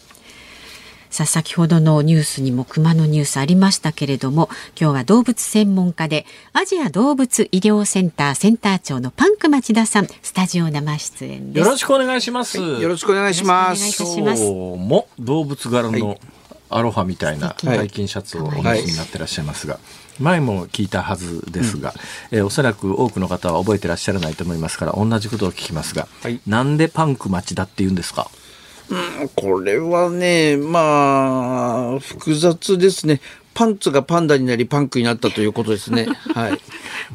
[SPEAKER 1] さあ先ほどのニュースにも熊のニュースありましたけれども今日は動物専門家でアジア動物医療センターセンター長のパンク町田さんスタジオ生出演です。
[SPEAKER 2] よろしくお願いします、
[SPEAKER 4] よろしくお願いします。
[SPEAKER 2] 今日も動物柄の、はいアロハみたいな
[SPEAKER 1] 素敵。
[SPEAKER 2] 背筋シャツをお召しになってらっしゃいますが、前も聞いたはずですが、えーおそらく多くの方は覚えてらっしゃらないと思いますから同じことを聞きますが、
[SPEAKER 4] はい。
[SPEAKER 2] なんでパンク町田って言うんですか？
[SPEAKER 4] これはね、まあ、複雑ですね。パンツがパンダになりパンクになったということですね。はい。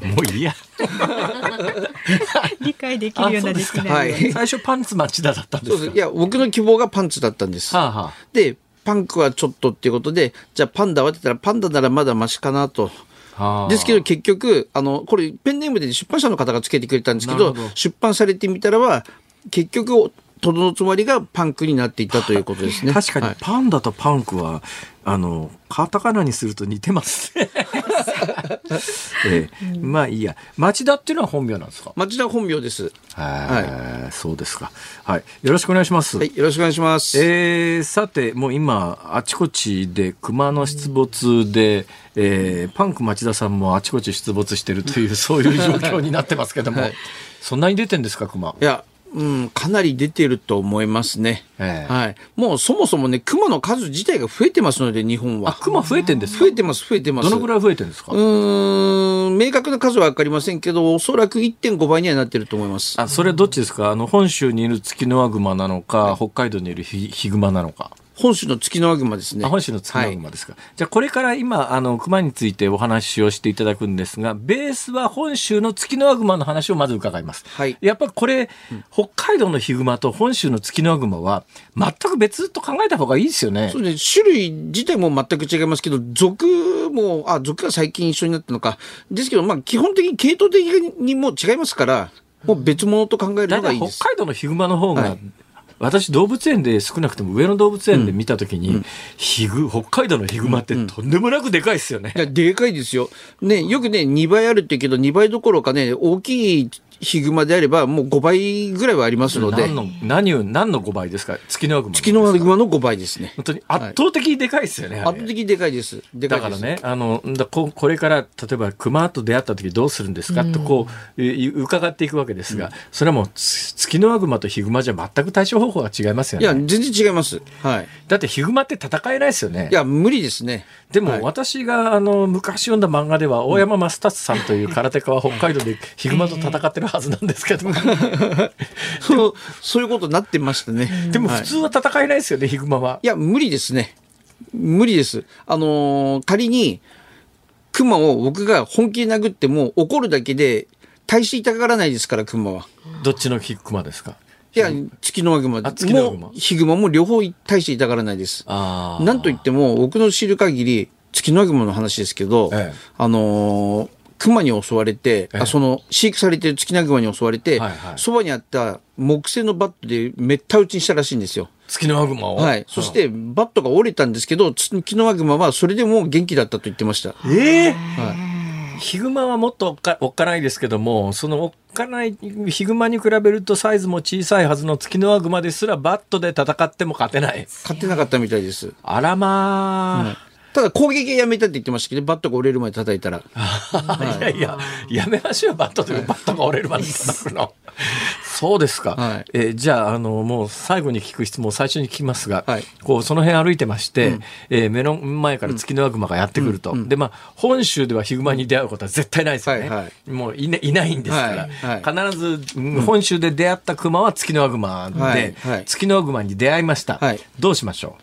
[SPEAKER 2] もういいや。
[SPEAKER 1] 理解できるようなできな
[SPEAKER 4] はい。
[SPEAKER 2] 最初パンツ町田だったんですか？
[SPEAKER 4] そうです。いや、僕の希望がパンツだったんです。
[SPEAKER 2] はあはあ。
[SPEAKER 4] で、パンクはちょっとっていうことで、じゃあパンダはって言ったらパンダならまだマシかなと。
[SPEAKER 2] はあ
[SPEAKER 4] ですけど結局、あの、これペンネームで出版社の方がつけてくれたんですけど、出版されてみたらは、結局、とどのつまりがパンクになっていたということですね。
[SPEAKER 2] 確かに
[SPEAKER 4] はい
[SPEAKER 2] パンダとパンクは、あのカタカナにすると似てますね、ええまあいいや町田っていうのは本名なんですか？
[SPEAKER 4] 町田本名です。
[SPEAKER 2] はい、そうですか。はい、よろしくお願いします。
[SPEAKER 4] はい、よろしくお願いします。
[SPEAKER 2] えーさて、もう今、あちこちで熊の出没で、えーパンク町田さんもあちこち出没してるという、そういう状況になってますけども、
[SPEAKER 4] はい
[SPEAKER 2] そんなに出てんですか、熊？
[SPEAKER 4] いや、うん、かなり出てると思いますね。
[SPEAKER 2] ええ
[SPEAKER 4] はい。もうそもそもね、熊の数自体が増えてますので、日本
[SPEAKER 2] あ、
[SPEAKER 4] は。
[SPEAKER 2] 熊増えてんですか？
[SPEAKER 4] 増えてます、増えてます。
[SPEAKER 2] どのぐらい増えてるんですか、
[SPEAKER 4] うーん、明確な数は分かりませんけど、おそらく1.5倍にはなってると思います。
[SPEAKER 2] あ、それどっちですか？あの、本州にいるツキノワグマなのか、北海道にいるヒヒグマなのか。
[SPEAKER 4] 本州の月のワグマですね。
[SPEAKER 2] あ本州のツキノワグマですか。じゃあ、これから今、あの、熊についてお話をしていただくんですが、ベースは本州のツキノワグマの話をまず伺います。
[SPEAKER 4] はい
[SPEAKER 2] やっぱりこれ、北海道のヒグマと本州のツキノワグマは、全く別と考えた方がいいですよね
[SPEAKER 4] そう。です種類自体も全く違いますけど、属も、あ、属が最近一緒になったのか。ですけど、まあ、基本的に系統的にも違いますから、もう別物と考えるのがいいです。
[SPEAKER 2] 海道のヒグマの方が、
[SPEAKER 4] はい
[SPEAKER 2] 私動物園で少なくとも上野動物園で見たときに、ヒグ、北海道のヒグマってとんでもなくでかいですよね。
[SPEAKER 4] いや、でかいですよ。ね、よくね、2倍あるって言うけど、2倍どころかね、大きいヒグマであれば、もう5倍ぐらいはありますので
[SPEAKER 2] 何、の、何を、何の5倍ですか？月の。
[SPEAKER 4] 月のワグマの5倍ですね。
[SPEAKER 2] 本当に圧倒的にでかいですよね。あれ
[SPEAKER 4] 圧倒的にでかいです。
[SPEAKER 2] だからね、あの、だここれから、例えば熊と出会った時どうするんですか、とこう、え伺っていくわけですが、それはもう、つツキノワグマとヒグマじゃ全く対処方法が違いますよ
[SPEAKER 4] いや、
[SPEAKER 2] ね。
[SPEAKER 4] 全然違います。はい。
[SPEAKER 2] だってヒグマって戦えないですよね
[SPEAKER 4] い。や、無理ですね。
[SPEAKER 2] でも
[SPEAKER 4] はい
[SPEAKER 2] 私があの昔読んだ漫画では大山正達さんという空手家は北海道でヒグマと戦ってるはずなんですけど、
[SPEAKER 4] そう、そういうことになってましたね。
[SPEAKER 2] でも
[SPEAKER 4] はい
[SPEAKER 2] 普通は戦えないですよね、ヒグマは。
[SPEAKER 4] いや、無理ですね。無理です。あのー仮に、熊を僕が本気で殴っても怒るだけで、大して痛がらないですから、熊は。
[SPEAKER 2] どっちのヒグマですか？
[SPEAKER 4] いや、月のワグマ
[SPEAKER 2] グマ
[SPEAKER 4] も、ヒグマも両方大して痛がらないです。なんといっても、僕の知る限り、月のワグマの話ですけど、
[SPEAKER 2] ええ
[SPEAKER 4] あのー熊に襲われて、
[SPEAKER 2] ええ
[SPEAKER 4] あその飼育されてるツキノワグマに襲われて、
[SPEAKER 2] はいはい
[SPEAKER 4] そばにあった木製のバットでめった打ちにしたらしいんですよ。
[SPEAKER 2] 月のワグマを。
[SPEAKER 4] はい。そして、バットが折れたんですけど、ツキノワグマはそれでも元気だったと言ってました。
[SPEAKER 2] ええ
[SPEAKER 4] はい。
[SPEAKER 2] ヒグマはもっとおっかおっかないですけども、そのおっかないヒグマに比べるとサイズも小さいはずのツキノワグマですらバットで戦っても勝てない。
[SPEAKER 4] 勝てなかったみたいです。
[SPEAKER 2] あらまあ。
[SPEAKER 4] ただ攻撃はやめたって言ってましたけど、バットが折れるまで叩いたら。
[SPEAKER 2] いやいや、やめましょう、バットというバットが折れるまで叩くの。そうですか。
[SPEAKER 4] はい。
[SPEAKER 2] えーじゃあ、あの、もう最後に聞く質問を最初に聞きますが、
[SPEAKER 4] はい。
[SPEAKER 2] こう、その辺歩いてまして、えー目の前から月のワグマがやってくると。で、まあ、本州ではヒグマに出会うことは絶対ないですよね。
[SPEAKER 4] はいは
[SPEAKER 2] もうい,、ね、いないんですから、
[SPEAKER 4] はいは
[SPEAKER 2] 必ず、うん。本州で出会ったクマは月のワグマで、
[SPEAKER 4] はいはい。
[SPEAKER 2] 月のワグマに出会いました。
[SPEAKER 4] はい。
[SPEAKER 2] どうしましょ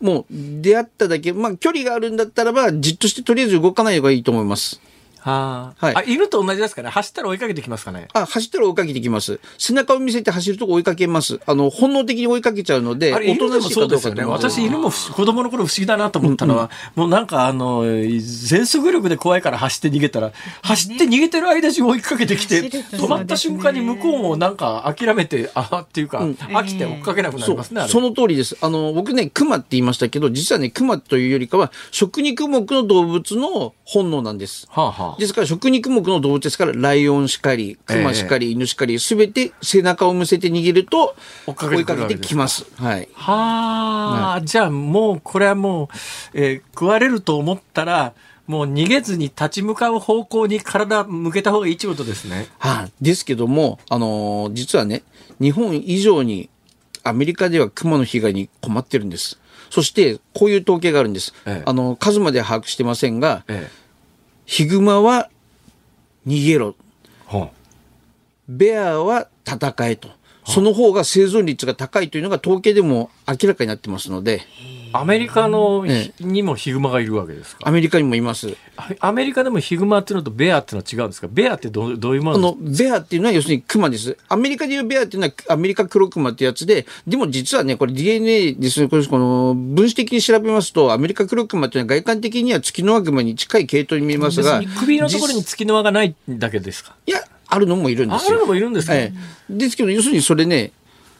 [SPEAKER 4] もう出会っただけ、まあ距離があるんだったらば、じっとしてとりあえず動かない方がいいと思います。
[SPEAKER 2] うはあ、
[SPEAKER 4] はい。
[SPEAKER 2] あ、犬と同じですかね？走ったら追いかけてきますかね？
[SPEAKER 4] あ、走ったら追いかけてきます。背中を見せて走ると追いかけます。あの、本能的に追いかけちゃうので、
[SPEAKER 2] あれ、犬でもそうですよね。私、犬も子供の頃不思議だなと思ったのは、もうなんかあの、全速力で怖いから走って逃げたら、走って逃げてる間中追いかけてきて、止まった瞬間に向こうもなんか諦めて、あっていうか、飽きて追っかけなくなりますね、
[SPEAKER 4] その通りです。あの、僕ね、熊って言いましたけど、実はね、熊というよりかは、食肉目の動物の本能なんです。
[SPEAKER 2] はあはあ
[SPEAKER 4] ですから、食肉目の動物ですから、ライオンしかり、熊しかり、犬しかり、すべて背中を向せて逃げると、
[SPEAKER 2] 追
[SPEAKER 4] いかけてきます。はい。
[SPEAKER 2] はあ、じゃあもう、これはもう、えー食われると思ったら、もう逃げずに立ち向かう方向に体向けた方がいいってことですね。
[SPEAKER 4] はい、ですけども、あのー実はね、日本以上に、アメリカでは熊の被害に困ってるんです。そして、こういう統計があるんです。
[SPEAKER 2] ええ
[SPEAKER 4] あの、数までは把握してませんが、
[SPEAKER 2] ええ
[SPEAKER 4] ヒグマは逃げろ。
[SPEAKER 2] ほう
[SPEAKER 4] ベアは戦えと。その方が生存率が高いというのが統計でも明らかになってますので、
[SPEAKER 2] アメリカの
[SPEAKER 4] え
[SPEAKER 2] にもヒグマがいるわけですか？
[SPEAKER 4] アメリカにもいます。
[SPEAKER 2] あアメリカでもヒグマっていうのとベアっていうのは違うんですか？ベアってどうどういうも
[SPEAKER 4] あ
[SPEAKER 2] のなんですか？
[SPEAKER 4] の、ベアっていうのは要するにクマです。アメリカでいうベアっていうのはアメリカクロクマってやつで、でも実はね、これ DNA ですね、これこの分子的に調べますと、アメリカクロクマっていうのは外観的にはツキノワグマに近い系統に見えますが、
[SPEAKER 2] 首のところに
[SPEAKER 4] 実
[SPEAKER 2] 月の輪がないだけですか？
[SPEAKER 4] いや、あるのもいるんですよ。
[SPEAKER 2] あるのもいるんですか、
[SPEAKER 4] ええ、ですけど、要するにそれね、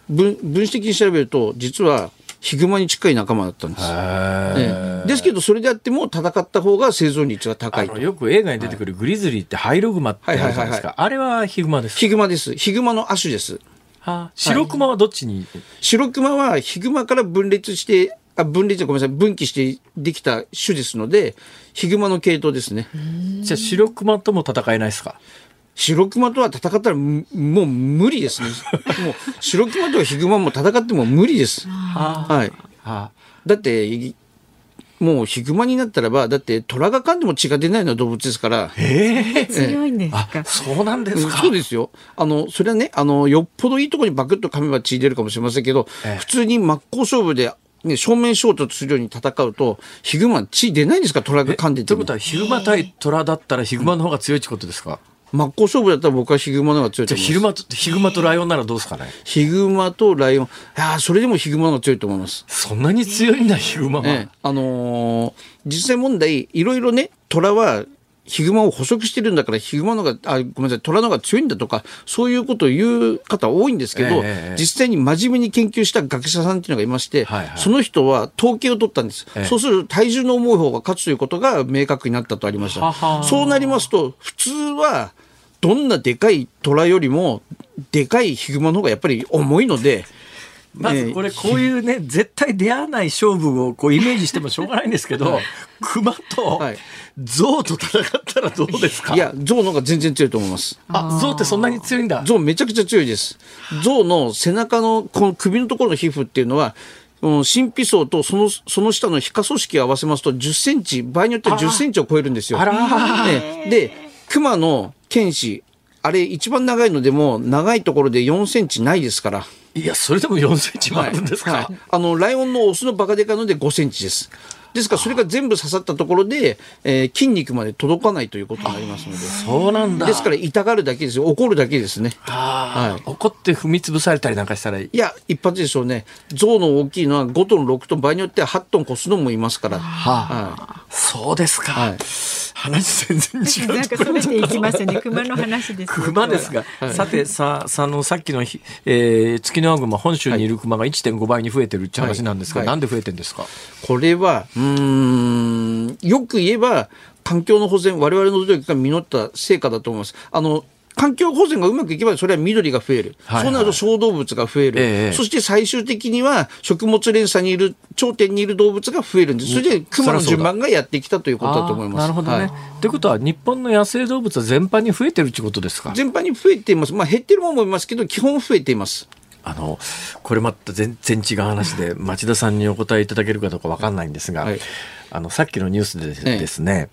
[SPEAKER 4] 分分子的に調べると、実はヒグマに近い仲間だったんです。ええですけど、それであっても戦った方が生存率が高いと。
[SPEAKER 2] よく映画に出てくるグリズリーってハイログマってあるじゃないです
[SPEAKER 4] はいはい
[SPEAKER 2] か。あれはヒグマですか？
[SPEAKER 4] ヒグマです。ヒグマの亜種です。
[SPEAKER 2] はあ白クマはどっちに、
[SPEAKER 4] 白クマはヒグマから分裂して、あ分裂ごめんなさい、分岐してできた種ですので、ヒグマの系統ですね。
[SPEAKER 2] じゃあ白クマとも戦えないですか？
[SPEAKER 4] 白クマとは戦ったらむもう無理ですね。もう白クマとかヒグマも戦っても無理です。
[SPEAKER 2] は
[SPEAKER 4] はい。だって、いもうヒグマになったらば、だって虎が噛んでも血が出ないような動物ですから。
[SPEAKER 1] 強いんです
[SPEAKER 2] あ、
[SPEAKER 1] か
[SPEAKER 2] あ。そうなんですか。
[SPEAKER 4] そうですよ。あの、それはね、あの、よっぽどいいところにバクッと噛めば血出るかもしれませんけど、
[SPEAKER 2] ええ
[SPEAKER 4] 普通に真っ向勝負で、ね、正面衝突するように戦うと、ヒグマ血出ないんですか、虎が噛んでても
[SPEAKER 2] ということ。はヒグマ対トラだったらヒグマの方が強いってことですか、
[SPEAKER 4] 真っ向勝負だったら僕はヒグマの方が強いと思います。
[SPEAKER 2] じゃあヒグマとヒグマとライオンならどうですかね？
[SPEAKER 4] ヒグマとライオン。いやーそれでもヒグマの方が強いと思います。
[SPEAKER 2] そんなに強いんだヒグマは、
[SPEAKER 4] ええ、あのー実際問題、いろいろね、虎はヒグマを捕食してるんだから、ヒグマの方が、あ、ごめんなさい、虎の方が強いんだとか、そういうことを言う方多いんですけど、
[SPEAKER 2] ええ
[SPEAKER 4] 実際に真面目に研究した学者さんっていうのがいまして、
[SPEAKER 2] はいはい
[SPEAKER 4] その人は統計を取ったんです。
[SPEAKER 2] ええ
[SPEAKER 4] そうすると体重の重い方が勝つということが明確になったとありました。そうなりますと、普通は、どんなでかい虎よりも、でかいヒグマの方がやっぱり重いので、
[SPEAKER 2] まずこれこういうね 絶対出会わない勝負をこうイメージしてもしょうがないんですけど熊と
[SPEAKER 4] はい。
[SPEAKER 2] 象と戦ったらどうですか？
[SPEAKER 4] いや、象の方が全然強いと思います。
[SPEAKER 2] あ象ってそんなに強いんだ。
[SPEAKER 4] 象めちゃくちゃ強いです。象の背中のこの首のところの皮膚っていうのは、うん神秘層とそのその下の皮下組織を合わせますと10センチ、場合によっては10センチを超えるんですよ。
[SPEAKER 2] あらー。
[SPEAKER 4] ええで、熊の剣士、あれ一番長いのでも長いところで4センチないですから。
[SPEAKER 2] いやそれでも4センチもあるんですか、
[SPEAKER 4] はい。はい。あのライオンのオスのバカデカので5センチです。ですからそれが全部刺さったところで、えー筋肉まで届かないということになりますので。
[SPEAKER 2] そうなんだ
[SPEAKER 4] ですから痛がるだけですよ。怒るだけですね。はい
[SPEAKER 2] 怒って踏み潰されたりなんかしたらいい
[SPEAKER 4] いや、一発でしょうね。象の大きいのは5トン、6トン、場合によっては8トン越すのもいますから。は
[SPEAKER 2] そうですか、
[SPEAKER 4] はい
[SPEAKER 2] 話全然違う
[SPEAKER 1] なんかそれていきますね。熊の話です。
[SPEAKER 2] 熊ですが、さてささあのさっきのひ、えー、月のワグマ本州にいる熊が1.5倍に増えてるって話なんですが、
[SPEAKER 4] はい
[SPEAKER 2] なんで増えてるんですか？
[SPEAKER 4] い。これは、うーん、よく言えば、環境の保全、我々の努力が実った成果だと思います。あの、環境保全がうまくいけば、それは緑が増える。
[SPEAKER 2] はいはい
[SPEAKER 4] そうなると小動物が増える。
[SPEAKER 2] ええ
[SPEAKER 4] そして最終的には、食物連鎖にいる、頂点にいる動物が増えるんです。それで、熊の順番がやってきたということだと思います。
[SPEAKER 2] なるほどね。
[SPEAKER 4] はい
[SPEAKER 2] ということは日本の野生動物は全般に増えてるってことですか？
[SPEAKER 4] 全般に増えています。まあ、減ってるものもいますけど、基本増えています。
[SPEAKER 2] あのこれまた全然違う話で 町田さんにお答えいただけるかどうかわかんないんですが、
[SPEAKER 4] はい。
[SPEAKER 2] あのさっきのニュースでですね、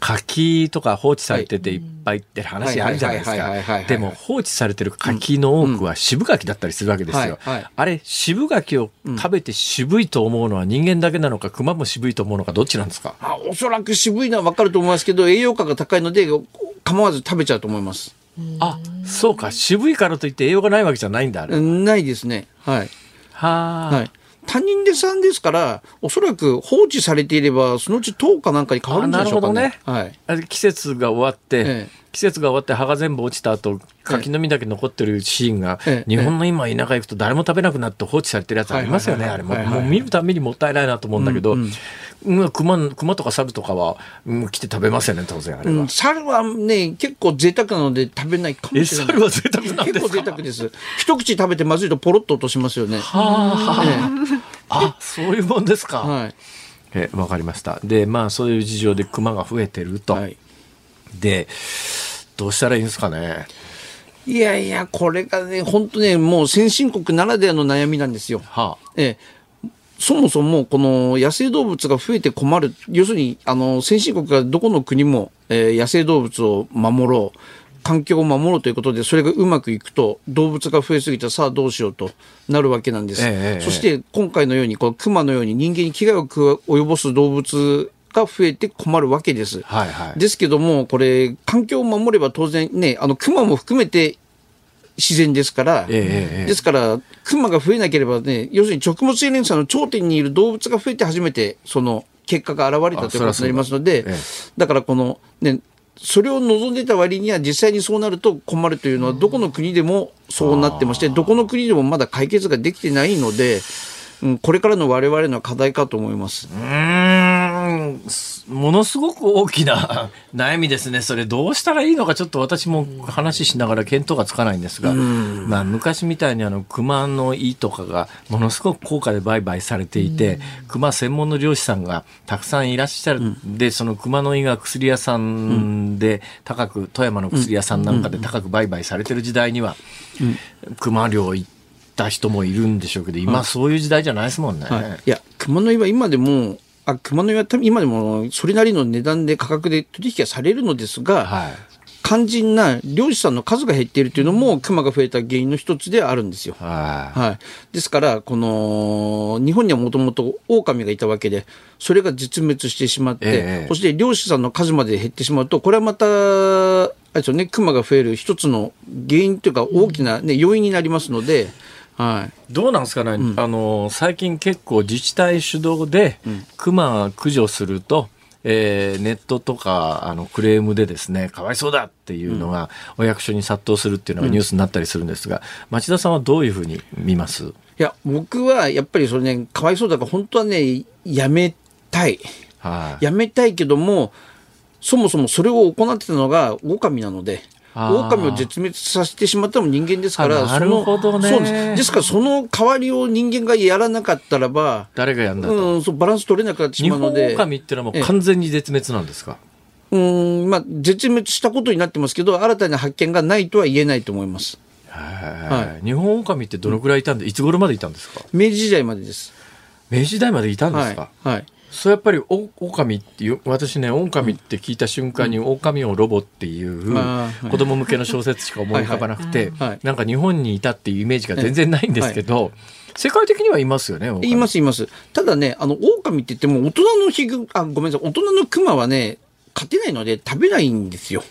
[SPEAKER 2] 柿とか放置されてていっぱいって話あるじゃないですか。でも放置されてる柿の多くは渋柿だったりするわけですよ、あれ渋柿を食べて渋いと思うのは人間だけなのか熊も渋いと思うのかどっちなんですか？
[SPEAKER 4] あおそらく渋いのは分かると思いますけど栄養価が高いので構わず食べちゃうと思います。
[SPEAKER 2] あそうか渋いからといって栄養がないわけじゃないんだあれ、
[SPEAKER 4] ないですね。はい。
[SPEAKER 2] はあ、
[SPEAKER 4] はい。他人でさんですから、おそらく放置されていれば、そのうち糖かなんかに変わるんじゃないでしょうかね。
[SPEAKER 2] あな
[SPEAKER 4] はい。
[SPEAKER 2] 季節が終わって、
[SPEAKER 4] ええ
[SPEAKER 2] 季節が終わって葉が全部落ちた後柿の実だけ残ってるシーンが、
[SPEAKER 4] ええ
[SPEAKER 2] 日本の今田舎行くと誰も食べなくなって放置されてるやつありますよね、
[SPEAKER 4] はい
[SPEAKER 2] あれも、もう見るたびにもったいないなと思うんだけど、
[SPEAKER 4] う
[SPEAKER 2] うんん熊熊とか猿とかは、うん、来て食べますよね当然あれは。
[SPEAKER 4] うん、猿はね、結構贅沢なので食べないかも
[SPEAKER 2] え
[SPEAKER 4] しれない。
[SPEAKER 2] 猿は贅沢なんですか？
[SPEAKER 4] 結構贅沢です。一口食べてまずいとポロッと落としますよね。
[SPEAKER 2] はあ、あそういうもんですか。
[SPEAKER 4] はい。
[SPEAKER 2] えわかりました。でまあそういう事情で熊が増えてると。
[SPEAKER 4] はい。
[SPEAKER 2] でどうしたらいいんですかね？
[SPEAKER 4] いやいや、これがね、本当ね、もう先進国ならではの悩みなんですよ。
[SPEAKER 2] はあ、
[SPEAKER 4] ええ、そもそもこの野生動物が増えて困る、要するにあの先進国がどこの国も、えー、野生動物を守ろう、環境を守ろうということで、それがうまくいくと、動物が増えすぎて、さあどうしようとなるわけなんです。
[SPEAKER 2] ええ
[SPEAKER 4] そして今回のように、この熊のように人間に危害を及ぼす動物が増えて困るわけです。
[SPEAKER 2] はいはい
[SPEAKER 4] ですけども、これ、環境を守れば当然ね、あの熊も含めて自然ですから、
[SPEAKER 2] ええええ
[SPEAKER 4] ですから、熊が増えなければね、要するに食物連鎖の頂点にいる動物が増えて初めて、その結果が現れたということになりますので、
[SPEAKER 2] だえ。
[SPEAKER 4] だからこの、ね、それを望んでた割には実際にそうなると困るというのはどこの国でもそうなってまして、どこの国でもまだ解決ができてないので、うん、これからの我々の課題かと思います。
[SPEAKER 2] うーんすものすごく大きな 悩みですね。それどうしたらいいのかちょっと私も話しながら見当がつかないんですが、まあ昔みたいにあの熊の胃とかがものすごく高価で売買されていて、熊専門の漁師さんがたくさんいらっしゃる。で、その熊の胃が薬屋さんで高く、富山の薬屋さんなんかで高く売買されてる時代には、熊漁行った人もいるんでしょうけど、今そういう時代じゃないですもんね。
[SPEAKER 4] はい、いや、熊の今でも、あ熊の胃は多分今でもそれなりの値段で価格で取引がされるのですが、
[SPEAKER 2] はい。
[SPEAKER 4] 肝心な漁師さんの数が減っているというのも熊が増えた原因の一つではあるんですよ。
[SPEAKER 2] はい。
[SPEAKER 4] はい、ですから、この日本にはもともと狼がいたわけで、それが絶滅してしまって、
[SPEAKER 2] ええ
[SPEAKER 4] そして漁師さんの数まで減ってしまうと、これはまた、あれですよね、熊が増える一つの原因というか、大きな、ね要因になりますので、はい、
[SPEAKER 2] どうなんですかね、あの最近結構自治体主導で熊駆除すると、えーネットとかあのクレームでですねかわいそうだっていうのがお役所に殺到するっていうのがニュースになったりするんですが、町田さんはどういうふうに見ます？
[SPEAKER 4] いや、僕はやっぱりそれね、かわいそうだから、本当はね、やめたい。
[SPEAKER 2] はい。
[SPEAKER 4] やめたいけども、そもそもそれを行ってたのが狼なので、狼を絶滅させてしまったのも人間ですから、
[SPEAKER 2] あなるほどね
[SPEAKER 4] そうです。ですから、その代わりを人間がやらなかったらば、
[SPEAKER 2] 誰がやんだと、
[SPEAKER 4] うん、そうバランス取れなくなってし
[SPEAKER 2] 日本
[SPEAKER 4] まうので、
[SPEAKER 2] 狼っていうのはもう完全に絶滅なんですか、
[SPEAKER 4] うん、まあ、絶滅したことになってますけど、新たな発見がないとは言えないと思います。
[SPEAKER 2] はい日本狼ってどのくらいいたんでいつ頃までいたんですか？
[SPEAKER 4] 明治時代までです。
[SPEAKER 2] 明治時代までいたんです
[SPEAKER 4] はい
[SPEAKER 2] か、。
[SPEAKER 4] はい。
[SPEAKER 2] そうやっぱりお狼っていう私ね狼って聞いた瞬間に狼をロボっていう子供向けの小説しか思い浮かばなくてなんか日本にいたっていうイメージが全然ないんですけど世界的にはいますよね
[SPEAKER 4] います言います。ただね、あの、狼って言っても、大人のヒグ、あ、ごめんなさい、大人のクマはね、勝てないので食べないんですよ。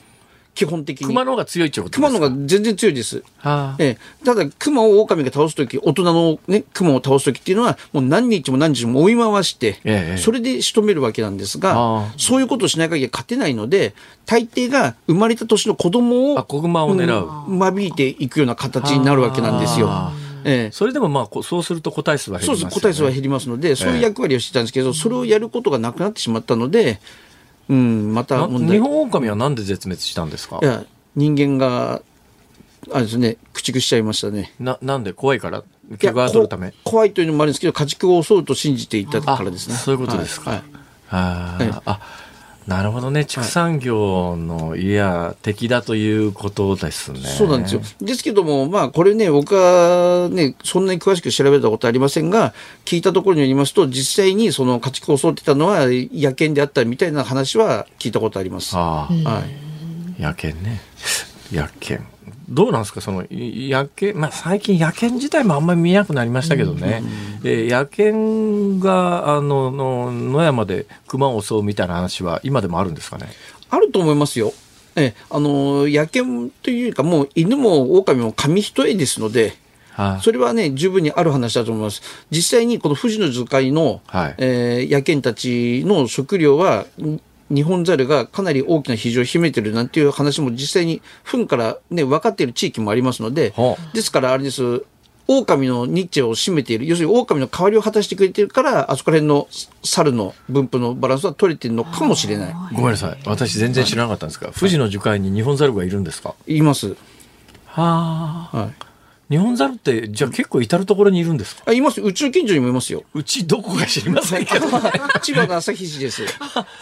[SPEAKER 4] 基本的に。
[SPEAKER 2] 熊の方が強いってことですか？
[SPEAKER 4] 熊の方が全然強いです。
[SPEAKER 2] はあ。
[SPEAKER 4] ええ、ただ、熊を狼が倒すとき、大人のね、熊を倒すときっていうのは、もう何日も何日も追い回して、
[SPEAKER 2] ええ
[SPEAKER 4] それで仕留めるわけなんですが、そういうことをしない限り勝てないので、大抵が生まれた年の子供を、
[SPEAKER 2] あ子熊を狙う。
[SPEAKER 4] うん間引いていくような形になるわけなんですよ。
[SPEAKER 2] あ。
[SPEAKER 4] ええ。
[SPEAKER 2] それでもまあこそうすると個体数は減
[SPEAKER 4] そうです、
[SPEAKER 2] りますよね。
[SPEAKER 4] 個体数は減りますので、そういう役割をしてたんですけど、それをやることがなくなってしまったので、うん、また
[SPEAKER 2] な
[SPEAKER 4] 問題。
[SPEAKER 2] 日本狼はなんで絶滅したんですか？
[SPEAKER 4] いや、人間が、あれですね、駆逐しちゃいましたね。
[SPEAKER 2] ななんで？怖いから？
[SPEAKER 4] いや
[SPEAKER 2] 毛皮取るため？
[SPEAKER 4] こ怖いというのもあるんですけど、家畜を襲うと信じていたからですね。
[SPEAKER 2] あそういうことですか。
[SPEAKER 4] はい。はい。はい。
[SPEAKER 2] あなるほどね畜産業のいや敵だということですね
[SPEAKER 4] そうなんですよ。ですけども、まあ、これね、僕はね、そんなに詳しく調べたことありませんが、聞いたところによりますと、実際にその家畜を襲ってたのは野犬であったみたいな話は聞いたことあります。は
[SPEAKER 2] ああ
[SPEAKER 4] い。
[SPEAKER 2] 野犬ね野犬どうなんですか？そのい野犬まあ最近野犬自体もあんまり見なくなりましたけどね、えー野犬があのの野山で熊を襲うみたいな話は今でもあるんですかね？
[SPEAKER 4] あると思いますよ。ええ、あの、野犬というか、もう犬も狼も紙一重ですので、
[SPEAKER 2] はい。
[SPEAKER 4] それはね、十分にある話だと思います。実際にこの富士の図解の、
[SPEAKER 2] はい。
[SPEAKER 4] えー野犬たちの食料は、ん日本ザルがかなり大きな比重を秘めてるなんていう話も実際に糞からね、分かっている地域もありますので
[SPEAKER 2] ほ、
[SPEAKER 4] ですからあれです、狼のニッチェを占めている、要するに狼の代わりを果たしてくれているから、あそこら辺の猿の分布のバランスは取れてるのかもしれない。
[SPEAKER 2] ごめんなさい。私全然知らなかったんですが、富士の樹海に日本猿がいるんですか？
[SPEAKER 4] 言います。
[SPEAKER 2] はあ。
[SPEAKER 4] はい。
[SPEAKER 2] 日本猿ってじゃあ結構至る所にいるんですか？
[SPEAKER 4] あいます。うちの近所にもいますよ。
[SPEAKER 2] うちどこか知りませんけど。
[SPEAKER 4] 千葉の旭市です。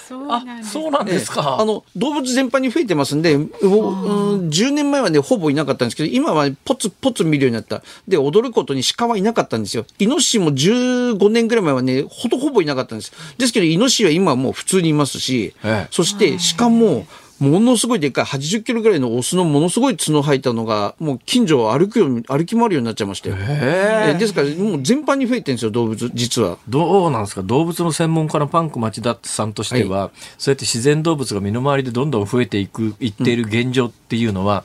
[SPEAKER 1] そう
[SPEAKER 2] あ
[SPEAKER 1] なんです
[SPEAKER 2] そうなんですか、
[SPEAKER 4] あの動物全般に増えてますんで、うん10年前はね、ほぼいなかったんですけど、今はポツポツ見るようになった。で、驚くことに鹿はいなかったんですよ。イノシシも15年ぐらい前はね、ほとほぼいなかったんです。ですけど、イノシシは今はもう普通にいますし、
[SPEAKER 2] ええ。
[SPEAKER 4] そして鹿も、ものすごいでっかい80キロぐらいのオスのものすごい角生えたのが、もう近所を歩くように、歩き回るようになっちゃいまして。ええですから、もう全般に増えてるんですよ、動物、実は。
[SPEAKER 2] どうなんですか？動物の専門家のパンク町田さんとしては、そうやって自然動物が身の回りでどんどん増えていくいっている現状っていうのは、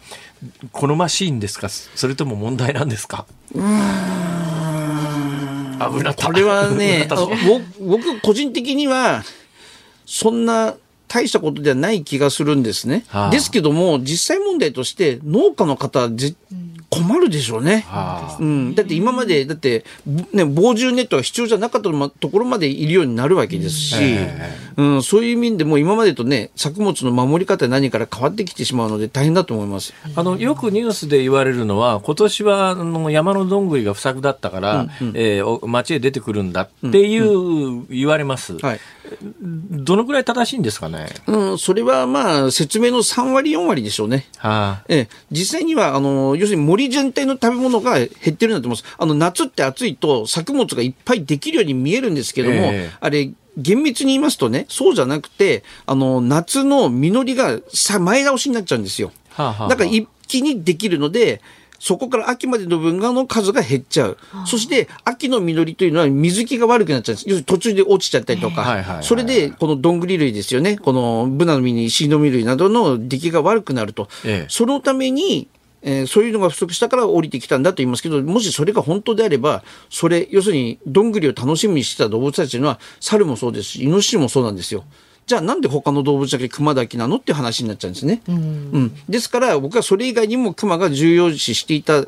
[SPEAKER 2] 好ましいんですか？それとも問題なんですか？危なった。
[SPEAKER 4] これはね、僕個人的には、そんな大したことではない気がするんですね。
[SPEAKER 2] はあ
[SPEAKER 4] ですけども、実際問題として農家の方困るでしょうね。
[SPEAKER 2] はあ。
[SPEAKER 4] うん、だって今まで、だって、ね、防獣ネットが必要じゃなかったところまでいるようになるわけですし、
[SPEAKER 2] え
[SPEAKER 4] うん、そういう意味でも今までとね、作物の守り方何から変わってきてしまうので大変だと思います。
[SPEAKER 2] あのよくニュースで言われるのは今年はあの山のどんぐりが不作だったから、えーお町へ出てくるんだっていう、言われます、
[SPEAKER 4] はい。
[SPEAKER 2] どのぐらい正しいんですかね、
[SPEAKER 4] うん、それはまあ、説明の3割、4割でしょうね。
[SPEAKER 2] はあ、
[SPEAKER 4] ええ、実際には、あの、要するに森全体の食べ物が減ってるんだと思います。あの、夏って暑いと作物がいっぱいできるように見えるんですけども、
[SPEAKER 2] ええ
[SPEAKER 4] あれ、厳密に言いますとね、そうじゃなくて、あの、夏の実りがさ前倒しになっちゃうんですよ。
[SPEAKER 2] はあはあはあ
[SPEAKER 4] だから一気にできるので、そこから秋までの分がの数が減っちゃう。そして、秋の実りというのは水気が悪くなっちゃうんです。要するに途中で落ちちゃったりとか。それで、このどんぐり類ですよね。このブナの実にシイの実類などの出来が悪くなると。
[SPEAKER 2] ええ
[SPEAKER 4] そのために、えーそういうのが不足したから降りてきたんだと言いますけど、もしそれが本当であれば、それ、要するに、どんぐりを楽しみにしてた動物たちのは、猿もそうですし、イノシシもそうなんですよ。じゃあなんで他の動物だけ熊だけなのっていう話になっちゃうんですね。うんですから僕はそれ以外にも熊が重要視していた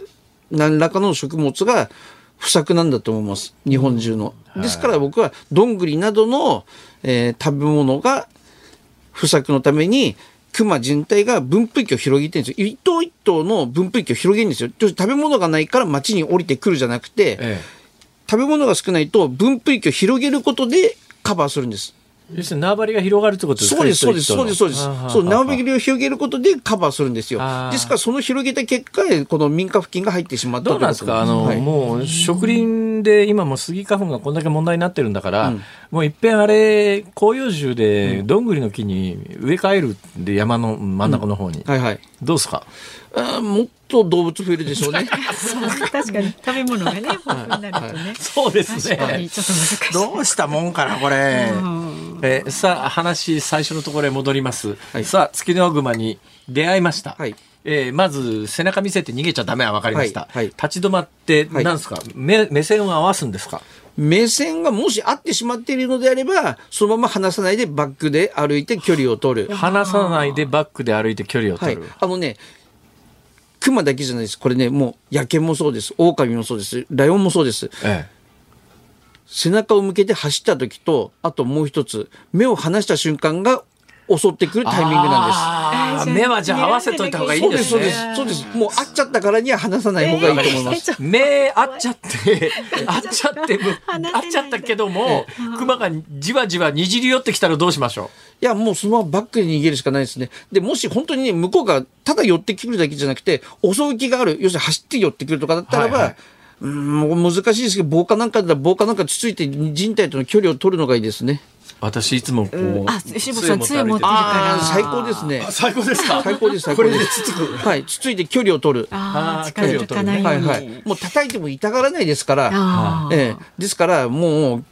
[SPEAKER 4] 何らかの食物が不作なんだと思います日本中の。ですから僕はどんぐりなどの、えー食べ物が不作のために熊全体が分布域を広げてるんですよ。一頭一頭の分布域を広げるんですよ。食べ物がないから町に降りてくるじゃなくて、
[SPEAKER 2] え
[SPEAKER 4] 食べ物が少ないと分布域を広げることでカバーするんです。
[SPEAKER 2] え、要するに縄張りが広がるってことですか？
[SPEAKER 4] そうです、そうです、そうです、そうです。そう、縄張
[SPEAKER 2] り
[SPEAKER 4] りを広げることでカバーするんですよ。ですから、その広げた結果、この民家付近が入ってしまった
[SPEAKER 2] どうなんですか？あの、
[SPEAKER 4] はい。
[SPEAKER 2] もう植林で今もスギ花粉がこんだけ問題になってるんだから、もういっぺんあれ広葉樹でどんぐりの木に植え替えるで山の真ん中の方に、
[SPEAKER 4] はいはい。
[SPEAKER 2] どうですか？
[SPEAKER 4] あーもっと動物増えるでしょうね。
[SPEAKER 1] 確かに。食べ物がね豊富になるとね、
[SPEAKER 2] そうです
[SPEAKER 1] 確かにちょっと難しい。
[SPEAKER 2] どうしたもんかなこれ、
[SPEAKER 1] ん。
[SPEAKER 2] えーさあ話最初のところへ戻ります、
[SPEAKER 4] はい。
[SPEAKER 2] さあ月の熊に出会いました、
[SPEAKER 4] はい。
[SPEAKER 2] えーまず背中見せて逃げちゃダメは分かりました、
[SPEAKER 4] はい。はい。
[SPEAKER 2] 立ち止まって
[SPEAKER 4] はい。
[SPEAKER 2] 何ですか、目目線を合わすんですか？
[SPEAKER 4] 目線がもし合ってしまっているのであれば、そのまま離さないでバックで歩いて距離を取る。
[SPEAKER 2] 離さないでバックで歩いて距離を
[SPEAKER 4] はい。
[SPEAKER 2] 取る、。
[SPEAKER 4] あのね、熊だけじゃないです。これね、もう野犬もそうです。狼もそうです。ライオンもそうです。
[SPEAKER 2] え
[SPEAKER 4] 背中を向けて走った時と、あともう一つ、目を離した瞬間が襲ってくるタイミングなんです。
[SPEAKER 2] 目はじゃあ合わせといた方がいいんです
[SPEAKER 4] そうで
[SPEAKER 2] ね
[SPEAKER 4] す、そうです。もう会っちゃったからには離さない方がいいと思います。
[SPEAKER 2] 目合っちゃって 合っちゃってむ
[SPEAKER 1] 離せない
[SPEAKER 2] 合っちゃったけども熊がじわじわにじり寄ってきたらどうしましょ
[SPEAKER 4] いや、もうそのままバックに逃げるしかないですね。で、もし本当にね、向こうがただ寄ってくるだけじゃなくて、襲う気がある、要するに走って寄ってくるとかだったらば、
[SPEAKER 2] はいはいう
[SPEAKER 4] ーん、難しいですけど、防火なんかだったら防火なんかつついて人体との距離を取るのがいいですね。
[SPEAKER 2] う私いつもこう
[SPEAKER 1] あ辛坊さん杖持ってる
[SPEAKER 4] ああ、
[SPEAKER 1] から
[SPEAKER 4] 最高ですね。
[SPEAKER 2] 最高ですか？
[SPEAKER 4] 最高です、最高です。つつく。はい、つついて距離を取る。
[SPEAKER 1] あー
[SPEAKER 2] あー
[SPEAKER 1] 近づかないように、
[SPEAKER 4] はいはい。もう叩いても痛がらないですから、ええ、ですからもう、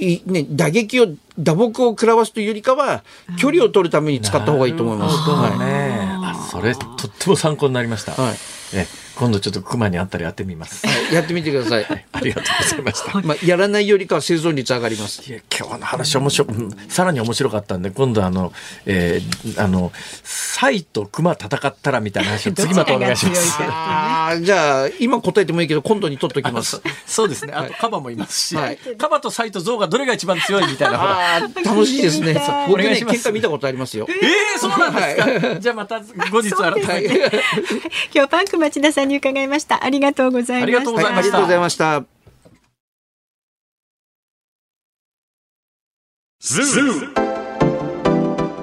[SPEAKER 4] いね、打撃を、打撲を食らわすというよりかは、距離を取るために使った方がいいと思います。
[SPEAKER 2] なるほど
[SPEAKER 4] はい。
[SPEAKER 2] ねあそれとっても参考になりました、
[SPEAKER 4] はい。
[SPEAKER 2] え今度ちょっと熊に会ったらやってみます。
[SPEAKER 4] やってみてください。
[SPEAKER 2] ありがとうございました。
[SPEAKER 4] まあ、やらないよりかは生存率上がります。
[SPEAKER 2] いや今日の話面白うんさらに面白かったんで今度あの、えー、あのサイと熊戦ったらみたいな話を次またお願いします。
[SPEAKER 4] ああ、じゃあ、今答えてもいいけど、今度に取っときます。
[SPEAKER 2] そうですね。あとカバもいますし、
[SPEAKER 4] はい。
[SPEAKER 2] カバとサイとゾウがどれが一番強いみたいな。
[SPEAKER 4] 楽しいですね。僕ね、
[SPEAKER 2] お願いします
[SPEAKER 4] 喧嘩見たことありますよ。
[SPEAKER 2] えー、そうなんですか、じゃあまた後日改めて、
[SPEAKER 4] はい。
[SPEAKER 1] 今日パンク町田さんにに伺いました。ありがとうございました。
[SPEAKER 2] ありがとうございました。
[SPEAKER 4] ありがとうございました。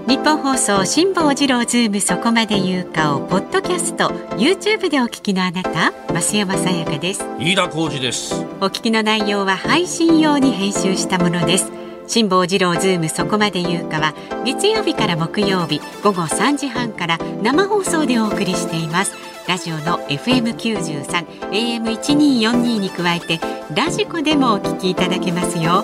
[SPEAKER 1] ニッポン放送辛坊治郎ズームそこまで言うかをポッドキャスト YouTube でお聞きのあなた増山さやかです。
[SPEAKER 5] 飯田浩司です。
[SPEAKER 1] お聞きの内容は配信用に編集したものです。辛坊治郎ズームそこまで言うかは月曜日から木曜日午後3時半から生放送でお送りしていますラジオの FM93 AM1242 に加えてラジコでもお聞きいただけますよ。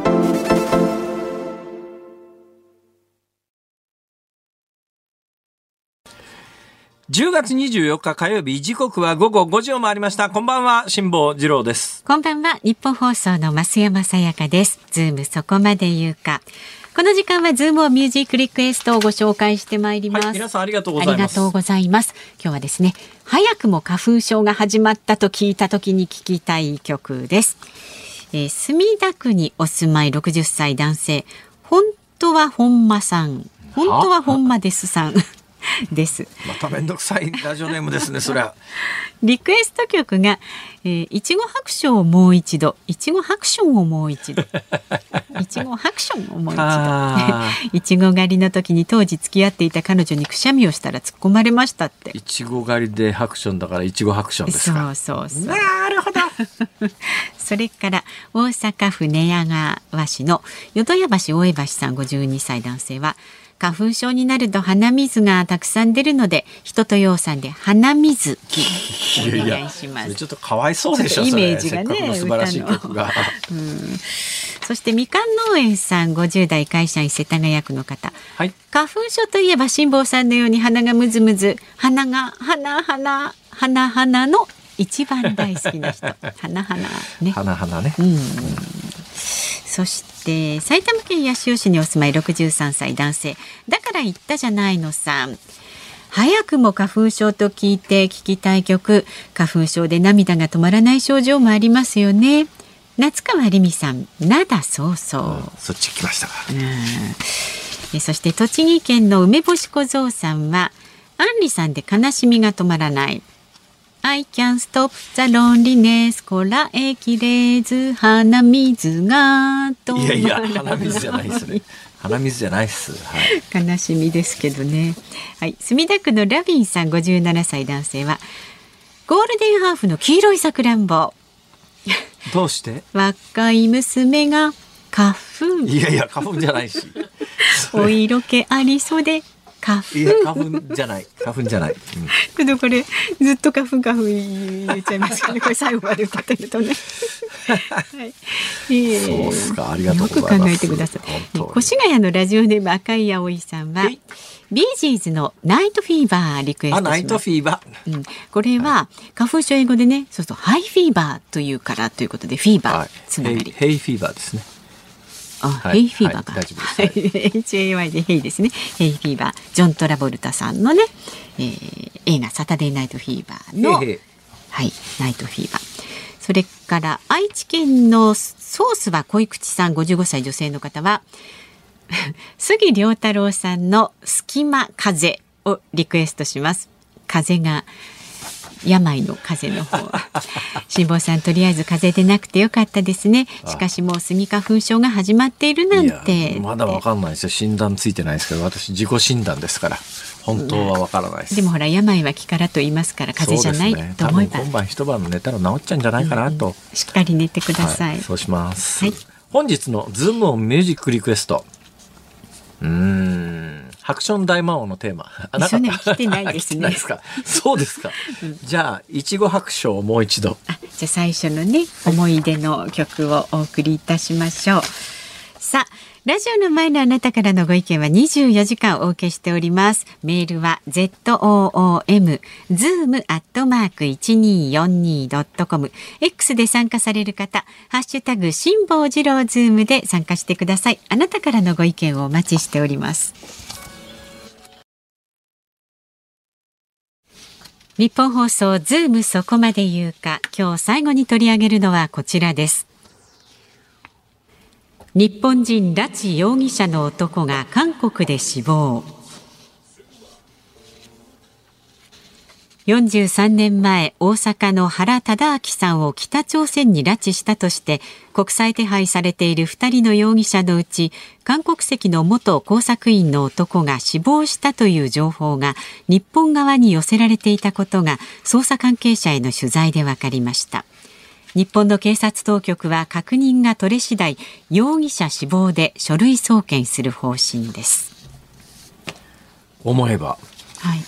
[SPEAKER 2] 10月24日火曜日時刻は午後5時を回りました。こんばんは辛坊治郎です。
[SPEAKER 1] こんばんはニッポン放送の増山さやかです。ズームそこまで言うか。この時間はズームオンミュージックリクエストをご紹介してまいります、
[SPEAKER 2] はい皆さんありがとうご
[SPEAKER 1] あ
[SPEAKER 2] ざいます。
[SPEAKER 1] りがとうございます。今日はですね早くも花粉症が始まったと聞いた時に聞きたい曲です、えー墨田区にお住まい60歳男性。本当は本間さん。本当は本間ですさん です。
[SPEAKER 2] まためんどくさいラジオネームですねそれは
[SPEAKER 1] リクエスト曲が、えー、いちご白書をもう一度、いちご白書をもう一度、いちご白書をもう一
[SPEAKER 2] あ
[SPEAKER 1] 度。いちご狩りの時に当時付き合っていた彼女にくしゃみをしたら突っ込まれましたって。
[SPEAKER 2] いちご狩りでハクションだからいちごハクションです
[SPEAKER 1] そ
[SPEAKER 2] か
[SPEAKER 1] うそうそう。
[SPEAKER 2] なるほど。
[SPEAKER 1] それから大阪府寝屋川市の淀屋橋大江橋さん52歳男性は花粉症になると鼻水がたくさん出るので人とようさんで鼻水きお願いします。
[SPEAKER 2] ちょっとかわいそうでしょ
[SPEAKER 1] ちょイメージがね
[SPEAKER 2] 素晴らしい曲が。
[SPEAKER 1] そしてみかん農園さん50代会社員世田谷区の方。
[SPEAKER 2] はい。
[SPEAKER 1] 花粉症といえば辛坊さんのように鼻がムズムズ鼻が鼻鼻鼻鼻の一番大好きな人。鼻鼻。ね。
[SPEAKER 2] 花々ね
[SPEAKER 1] そして埼玉県八潮市にお住まい63歳男性。だから言ったじゃないのさん。早くも花粉症と聞いて聞きたい曲。花粉症で涙が止まらない症状もありますよね。夏川りみさん。灘そうそう、
[SPEAKER 2] そっち来ましたか。
[SPEAKER 1] えそして栃木県の梅干し小僧さんはアンリさんで悲しみが止まらない I can stop the loneliness. こらえきれず鼻水が止ま
[SPEAKER 2] いや
[SPEAKER 1] らない
[SPEAKER 2] いや鼻水じゃないですね。鼻水じゃないです、はい、
[SPEAKER 1] 悲しみですけどね。はい、墨田区のラビンさん57歳男性はゴールデンハーフの黄色いさくらんぼ。
[SPEAKER 2] どうして？
[SPEAKER 1] 若い娘が花粉。
[SPEAKER 2] いやいや花粉じゃないし。
[SPEAKER 1] お色気ありそうで花粉
[SPEAKER 2] いや花粉。じゃない。花粉じゃない、うん。
[SPEAKER 1] けどこれずっと花粉花粉言っちゃいますけど これ最後まで歌ってるとね。はい、え
[SPEAKER 2] そうっすか。ありがとうございます。
[SPEAKER 1] よく考えてください。越谷のラジオネーム赤い葵さんは
[SPEAKER 2] はい。
[SPEAKER 1] ビージーズのナイトフィーバーリクエスト
[SPEAKER 2] ナイトフィーバー。
[SPEAKER 1] うん、これは花粉症英語でね、そうそう hay fever というからということでフィーバー、
[SPEAKER 2] はい。
[SPEAKER 1] つながり。
[SPEAKER 2] hay fever ですね
[SPEAKER 1] あ、
[SPEAKER 2] はい
[SPEAKER 1] ヘイフィーバーか。
[SPEAKER 2] はい
[SPEAKER 1] はい H A Y でヘイですね。ヘイフィーバー、ジョントラボルタさんのね、えー映画サタデーナイトフィーバーの
[SPEAKER 2] へいへい
[SPEAKER 1] はい、ナイトフィーバー。それから愛知県のソースは恋口さん55歳女性の方は 杉良太郎さんの隙間風をリクエストします。風が病の風の方。辛坊さんとりあえず風邪でなくてよかったですね。しかしもうスギ花粉症が始まっているなん
[SPEAKER 2] い
[SPEAKER 1] て。
[SPEAKER 2] やまだわかんないですよ。診断ついてないですけど私自己診断ですから。本当はわからないです。
[SPEAKER 1] でもほら病は気からと言いますから風邪じゃない
[SPEAKER 2] ね。
[SPEAKER 1] と思えば、
[SPEAKER 2] 今晩一晩寝たら治っちゃうんじゃないかなと、
[SPEAKER 1] しっかり寝てください。
[SPEAKER 2] はい、そうします、
[SPEAKER 1] はい。
[SPEAKER 2] 本日のズームオンミュージックリクエストうーん。ハクション大魔王のテーマ。
[SPEAKER 1] 一緒に来てないですね。
[SPEAKER 2] 来てないですか？そうですか、じゃあいちご白書をもう一度。
[SPEAKER 1] あじゃあ最初のね思い出の曲をお送りいたしましょう。さあ、ラジオの前のあなたからのご意見は24時間お受けしております。メールは zoom zoom アットマーク 1242.com X で参加される方、ハッシュタグ辛坊治郎ズームで参加してください。あなたからのご意見をお待ちしております。ニッポン放送ズームそこまで言うか今日最後に取り上げるのはこちらです日本人拉致容疑者の男が韓国で死亡。43年前大阪の原忠明さんを北朝鮮に拉致したとして国際手配されている2人の容疑者のうち韓国籍の元工作員の男が死亡したという情報が日本側に寄せられていたことが捜査関係者への取材で分かりました。日本の警察当局は確認が取れ次第容疑者死亡で書類送検する方針です。
[SPEAKER 2] 思えば、はい。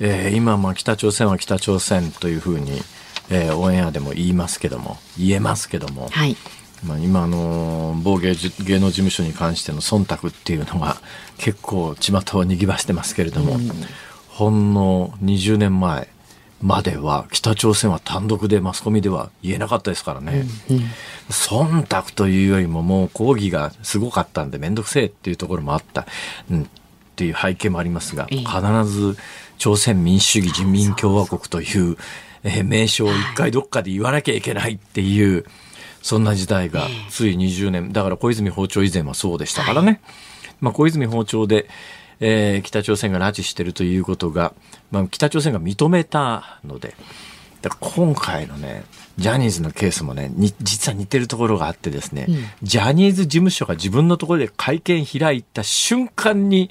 [SPEAKER 2] えー、今まあ北朝鮮は北朝鮮というふうに、えー、オンエアでも言いますけども言えますけども、はい。まあ、今の某芸芸能事務所に関しての忖度っていうのが結構巷をにぎわしてますけれども、うん、ほんの20年前までは北朝鮮は単独でマスコミでは言えなかったですからね、うんうん、忖度というよりももう抗議がすごかったんで面倒くせえっていうところもあった、うん、っていう背景もありますが、必ず朝鮮民主主義人民共和国という、えー、名称を一回どっかで言わなきゃいけないっていう、そんな時代がつい20年、だから小泉訪朝以前はそうでしたからね。まあ、小泉訪朝で、えー、北朝鮮が拉致しているということが、まあ、北朝鮮が認めたので、だから今回のね、ジャニーズのケースもね、実は似てるところがあってですね、うん、ジャニーズ事務所が自分のところで会見開いた瞬間に、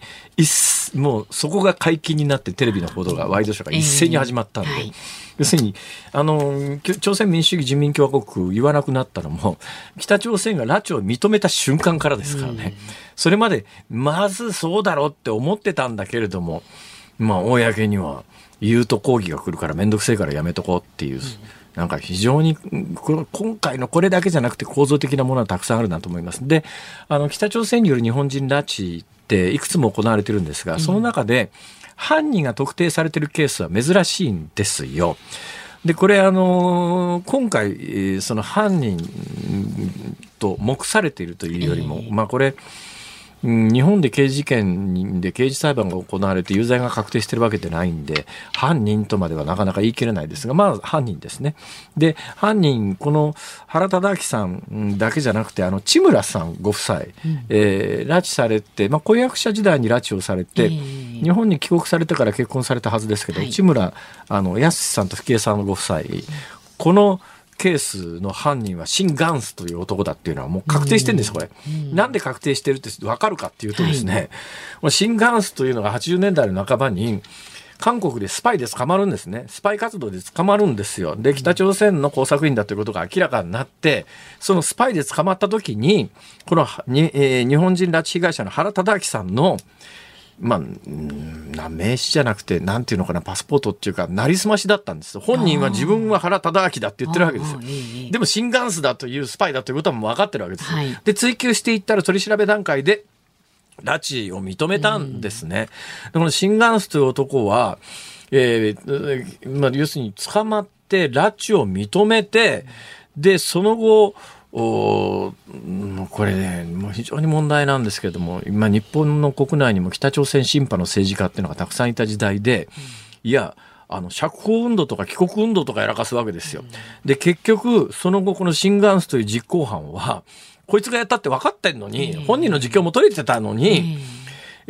[SPEAKER 2] もうそこが解禁になってテレビの報道が、ワイドショーが一斉に始まったんで、えーはい、要するに、あの、朝鮮民主主義人民共和国言わなくなったのも、北朝鮮が拉致を認めた瞬間からですからね、うん、それまで、まずそうだろうって思ってたんだけれども、まあ、公には言うと抗議が来るから面倒くせえからやめとこうっていう。うんなんか非常に今回のこれだけじゃなくて構造的なものはたくさんあるなと思います。で、あの北朝鮮による日本人拉致っていくつも行われてるんですが、その中で犯人が特定されてるケースは珍しいんですよ。で、これあの今回その犯人と目されているというよりも、まあこれ。日本で刑事事件で刑事裁判が行われて有罪が確定してるわけでないんで、犯人とまではなかなか言い切れないですが、まあ犯人ですね。で、犯人、この原忠明さんだけじゃなくて、あの、千村さんご夫妻、うん、えー、拉致されて、まあ婚約者時代に拉致をされて、えー、日本に帰国されてから結婚されたはずですけど、はい、千村、あの、安さんと福江さんのご夫妻、この、ケースの犯人はシン・ガンスという男だっていうのはもう確定してるんです、これ。なんで確定してるって分かるかっていうとですね、はい、シン・ガンスというのが80年代の半ばに、韓国でスパイで捕まるんですね。スパイ活動で捕まるんですよ。で、北朝鮮の工作員だということが明らかになって、そのスパイで捕まった時に、このに、えー、日本人拉致被害者の原忠明さんのまあ、な名刺じゃなくて、なんていうのかな、パスポートっていうか、なりすましだったんです本人は自分は原忠明だって言ってるわけですよ。でも、新元スだというスパイだということはもう分かってるわけです。はい、で、追及していったら取り調べ段階で、拉致を認めたんですね。でこの新元スという男は、えー、まあ、要するに捕まって拉致を認めて、で、その後、おこれね、もう非常に問題なんですけれども、今、日本の国内にも北朝鮮審判の政治家っていうのがたくさんいた時代で、いや、あの釈放運動とか帰国運動とかやらかすわけですよ。で、結局、その後、このシンガンスという実行犯は、こいつがやったって分かってんのに、本人の自供も取れてたのに、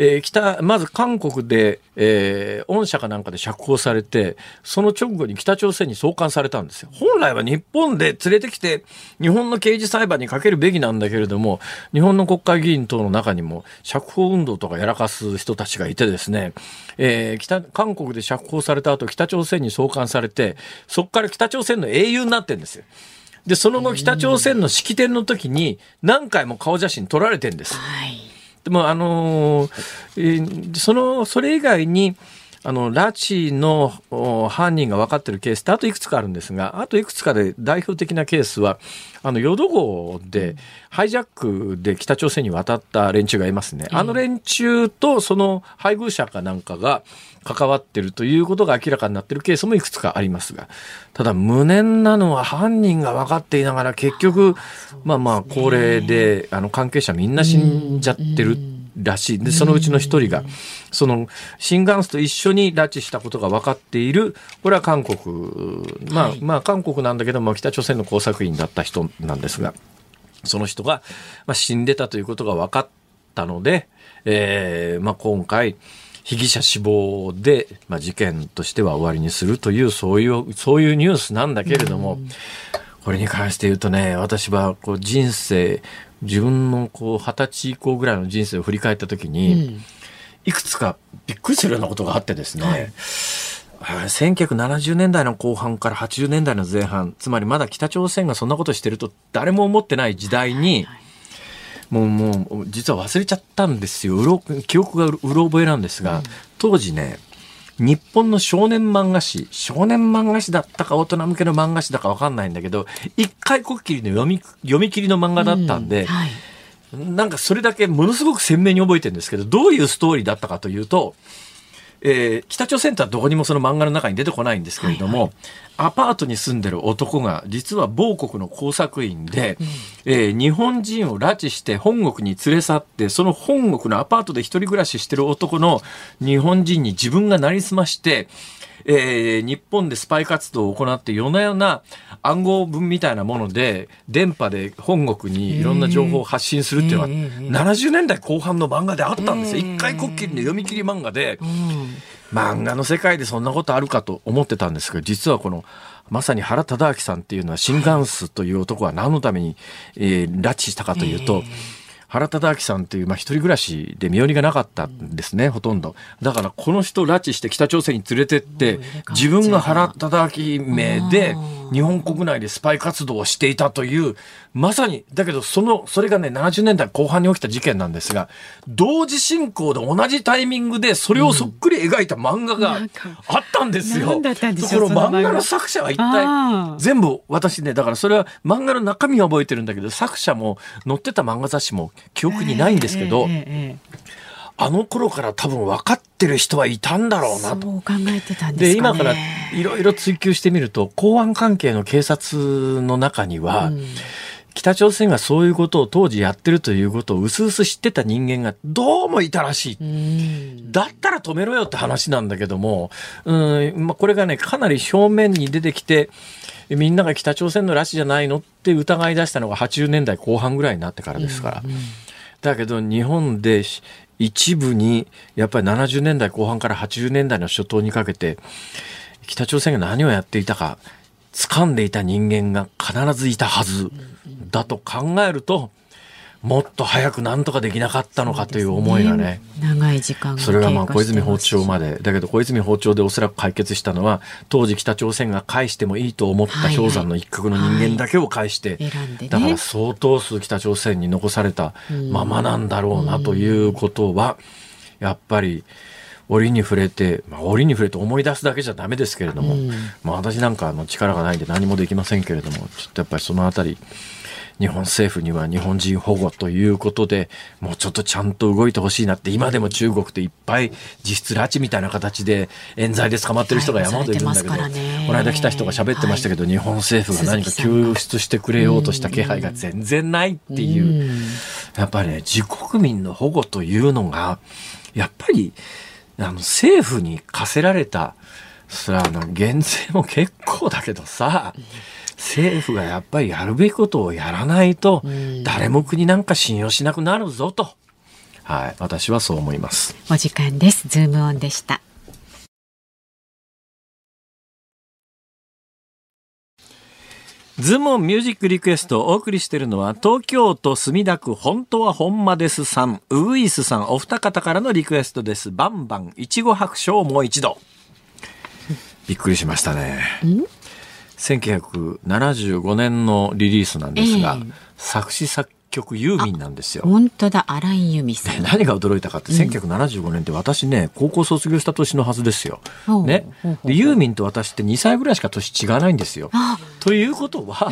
[SPEAKER 2] えー、北、まず韓国で、えー、恩赦かなんかで釈放されて、その直後に北朝鮮に送還されたんですよ。本来は日本で連れてきて、日本の刑事裁判にかけるべきなんだけれども、日本の国会議員等の中にも釈放運動とかやらかす人たちがいてですね、えー、北、韓国で釈放された後、北朝鮮に送還されて、そこから北朝鮮の英雄になってるんですよ。で、その後北朝鮮の式典の時に何回も顔写真撮られてるんです。はいでも、あのー、その、それ以外に、あの、拉致の犯人が分かってるケースってあといくつかあるんですが、あといくつかで代表的なケースは、あの、淀号でハイジャックで北朝鮮に渡った連中がいますね。あの連中とその配偶者かなんかが関わってるということが明らかになってるケースもいくつかありますが、ただ無念なのは犯人が分かっていながら結局、まあまあ高齢で、あの関係者みんな死んじゃってる。らしい。で、そのうちの一人が、その、新元スと一緒に拉致したことが分かっている、これは韓国、まあ、はい、まあ、韓国なんだけども、北朝鮮の工作員だった人なんですが、その人が、まあ、死んでたということが分かったので、えー、まあ、今回、被疑者死亡で、まあ、事件としては終わりにするという、そういう、そういうニュースなんだけれども、これに関して言うとね、私はこう人生、自分のこう二十歳以降ぐらいの人生を振り返った時に、うん、いくつかびっくりするようなことがあってですね、はい。1970年代の後半から80年代の前半つまりまだ北朝鮮がそんなことしてると誰も思ってない時代に、もうもう実は忘れちゃったんですよ。うろ記憶がうろ覚えなんですが、うん、当時ね日本の少年漫画誌、少年漫画誌だったか大人向けの漫画誌だかわかんないんだけど、一回こっきりの読み、読み切りの漫画だったんで、うんはい、なんかそれだけものすごく鮮明に覚えてるんですけど、どういうストーリーだったかというと、えー、北朝鮮とはどこにもその漫画の中に出てこないんですけれども、はいはい、アパートに住んでる男が実は某国の工作員で、うん、えー、日本人を拉致して本国に連れ去ってその本国のアパートで一人暮らししてる男の日本人に自分がなりすましてえー、日本でスパイ活動を行って夜な夜な暗号文みたいなもので電波で本国にいろんな情報を発信するっていうのは、70年代後半の漫画であったんですよ。一回こっきりの読み切り漫画で、漫画の世界でそんなことあるかと思ってたんですけど実はこのまさに原忠明さんっていうのはシンガンスという男は何のために、えー、拉致したかというと、原忠明さんという、まあ、一人暮らしで身寄りがなかったんですね、ほとんど。だから、この人を拉致して北朝鮮に連れてって、自分が原忠明名で、日本国内でスパイ活動をしていたという、まさに、だけど、その、それがね、70年代後半に起きた事件なんですが、同時進行で同じタイミングで、それをそっくり描いた漫画があったんですよ。うん、だったんでしょう漫画。の作者は一体、全部、私ね、だからそれは漫画の中身は覚えてるんだけど、作者も載ってた漫画雑誌も記憶にないんですけど、あの頃から多分分かってる人はいたんだろうなと。
[SPEAKER 1] そう考えてたん
[SPEAKER 2] で、ね、今からいろいろ追求してみると、公安関係の警察の中には、うん北朝鮮がそういうことを当時やってるということを薄々知ってた人間がどうもいたらしい。だったら止めろよって話なんだけども、うんまあ、これがね、かなり正面に出てきて、みんなが北朝鮮の拉致じゃないのって疑い出したのが80年代後半ぐらいになってからですから。うんうん、だけど日本で一部にやっぱり70年代後半から80年代の初頭にかけて北朝鮮が何をやっていたか掴んでいた人間が必ずいたはずだと考えるともっと早く何とかできなかったのかという思いがね、
[SPEAKER 1] ね、長い時間
[SPEAKER 2] それがまあ小泉訪朝まで。だけど小泉訪朝でおそらく解決したのは当時北朝鮮が返してもいいと思った氷山の一角の人間だけを返して、はい。はいね、だから相当数北朝鮮に残されたままなんだろうなということはやっぱり。折に触れて、まあ、折に触れて思い出すだけじゃダメですけれども、まあ、私なんかの力がないんで何もできませんけれどもちょっとやっぱりそのあたり日本政府には日本人保護ということで、もうちょっとちゃんと動いてほしいなって、今でも中国っていっぱい実質拉致みたいな形で冤罪で捕まってる人が山ほどいるんだけど、この間来た人が喋ってましたけど、日本政府が何か救出してくれようとした気配が全然ないっていう、やっぱりね、自国民の保護というのが、やっぱり、あの、政府に課せられた、それはあの、減税も結構だけどさ、政府がやっぱりやるべきことをやらないと、誰も国なんか信用しなくなるぞと。はい、私はそう思います。
[SPEAKER 1] お時間です。ズームオンでした。
[SPEAKER 2] ズームオンミュージックリクエストをお送りしているのは東京都墨田区本当は本間ですさん、ウグイスさんお二方からのリクエストです。バンバンいちご白書をもう一度。びっくりしましたね。1975年のリリースなんですが、えー、作詞作局ユーミンなんですよ。
[SPEAKER 1] 本当だ、荒井由実さん。
[SPEAKER 2] 何が驚いたかって、1975年って私ね、高校卒業した年のはずですよ。ねで、ユーミンと私って2歳ぐらいしか年違わないんですよ
[SPEAKER 1] あ。
[SPEAKER 2] ということは、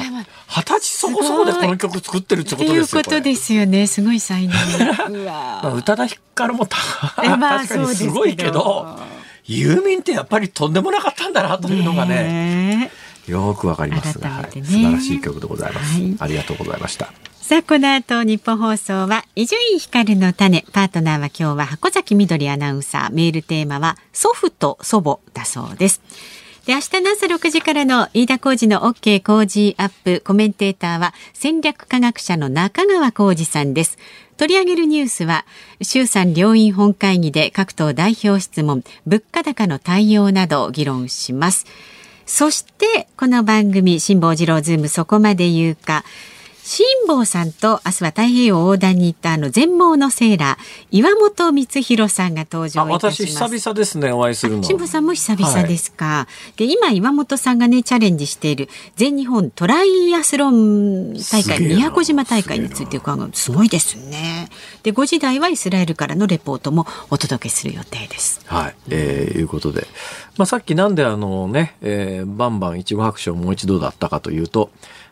[SPEAKER 2] 二十歳そこそこでこの曲作ってるってことですよ。
[SPEAKER 1] いうことですよね。すごい才能。う
[SPEAKER 2] まあ
[SPEAKER 1] わ
[SPEAKER 2] 宇多田ヒカルもた
[SPEAKER 1] えまあ
[SPEAKER 2] 確かにすごいけど、ユーミンってやっぱりとんでもなかったんだなというのがね、
[SPEAKER 1] ね
[SPEAKER 2] よくわかりますが、はい素晴らしい曲でございます。
[SPEAKER 1] はい
[SPEAKER 2] ありがとうございました。
[SPEAKER 1] さあ、この後、日本放送は、伊集院光の種。パートナーは今日は箱崎みどりアナウンサー。メールテーマは、祖父と祖母だそうです。で、明日の朝6時からの飯田浩二の OK 工事アップ。コメンテーターは、戦略科学者の中川浩二さんです。取り上げるニュースは、衆参両院本会議で各党代表質問、物価高の対応などを議論します。そして、この番組、辛坊治郎ズームそこまで言うか、辛坊さんと明日は太平洋横断に行ったあの全盲のセーラー、岩本光弘さんが登場
[SPEAKER 2] あ、
[SPEAKER 1] いたします。
[SPEAKER 2] 私久々ですね、お会いするの。
[SPEAKER 1] 辛坊さんも久々ですか。で、今岩本さんがね、チャレンジしている全日本トライアスロン大会、宮古島大会について伺う。すごいですね。で、5時台はイスラエルからのレポートもお届けする予定です。
[SPEAKER 2] はい、えーいうことで、まあ、さっきなんであのね、えーバンバンいちご白書をもう一度だったかというと、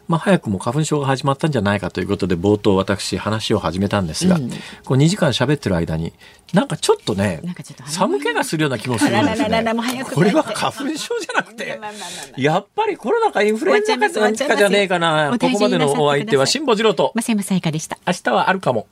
[SPEAKER 2] まあ、早くも花粉症が始まったんじゃないかということで冒頭私話を始めたんですが、
[SPEAKER 1] うん。
[SPEAKER 2] こう2時間喋ってる間になんかちょっとね寒気がするような気もするんですね。これは花粉症じゃなくてやっぱりコロナかインフルエンザかなんかじゃねえかな。ここまでのお相手は辛坊治郎と。
[SPEAKER 1] 増山さやかでした。
[SPEAKER 2] 明日はあるかも。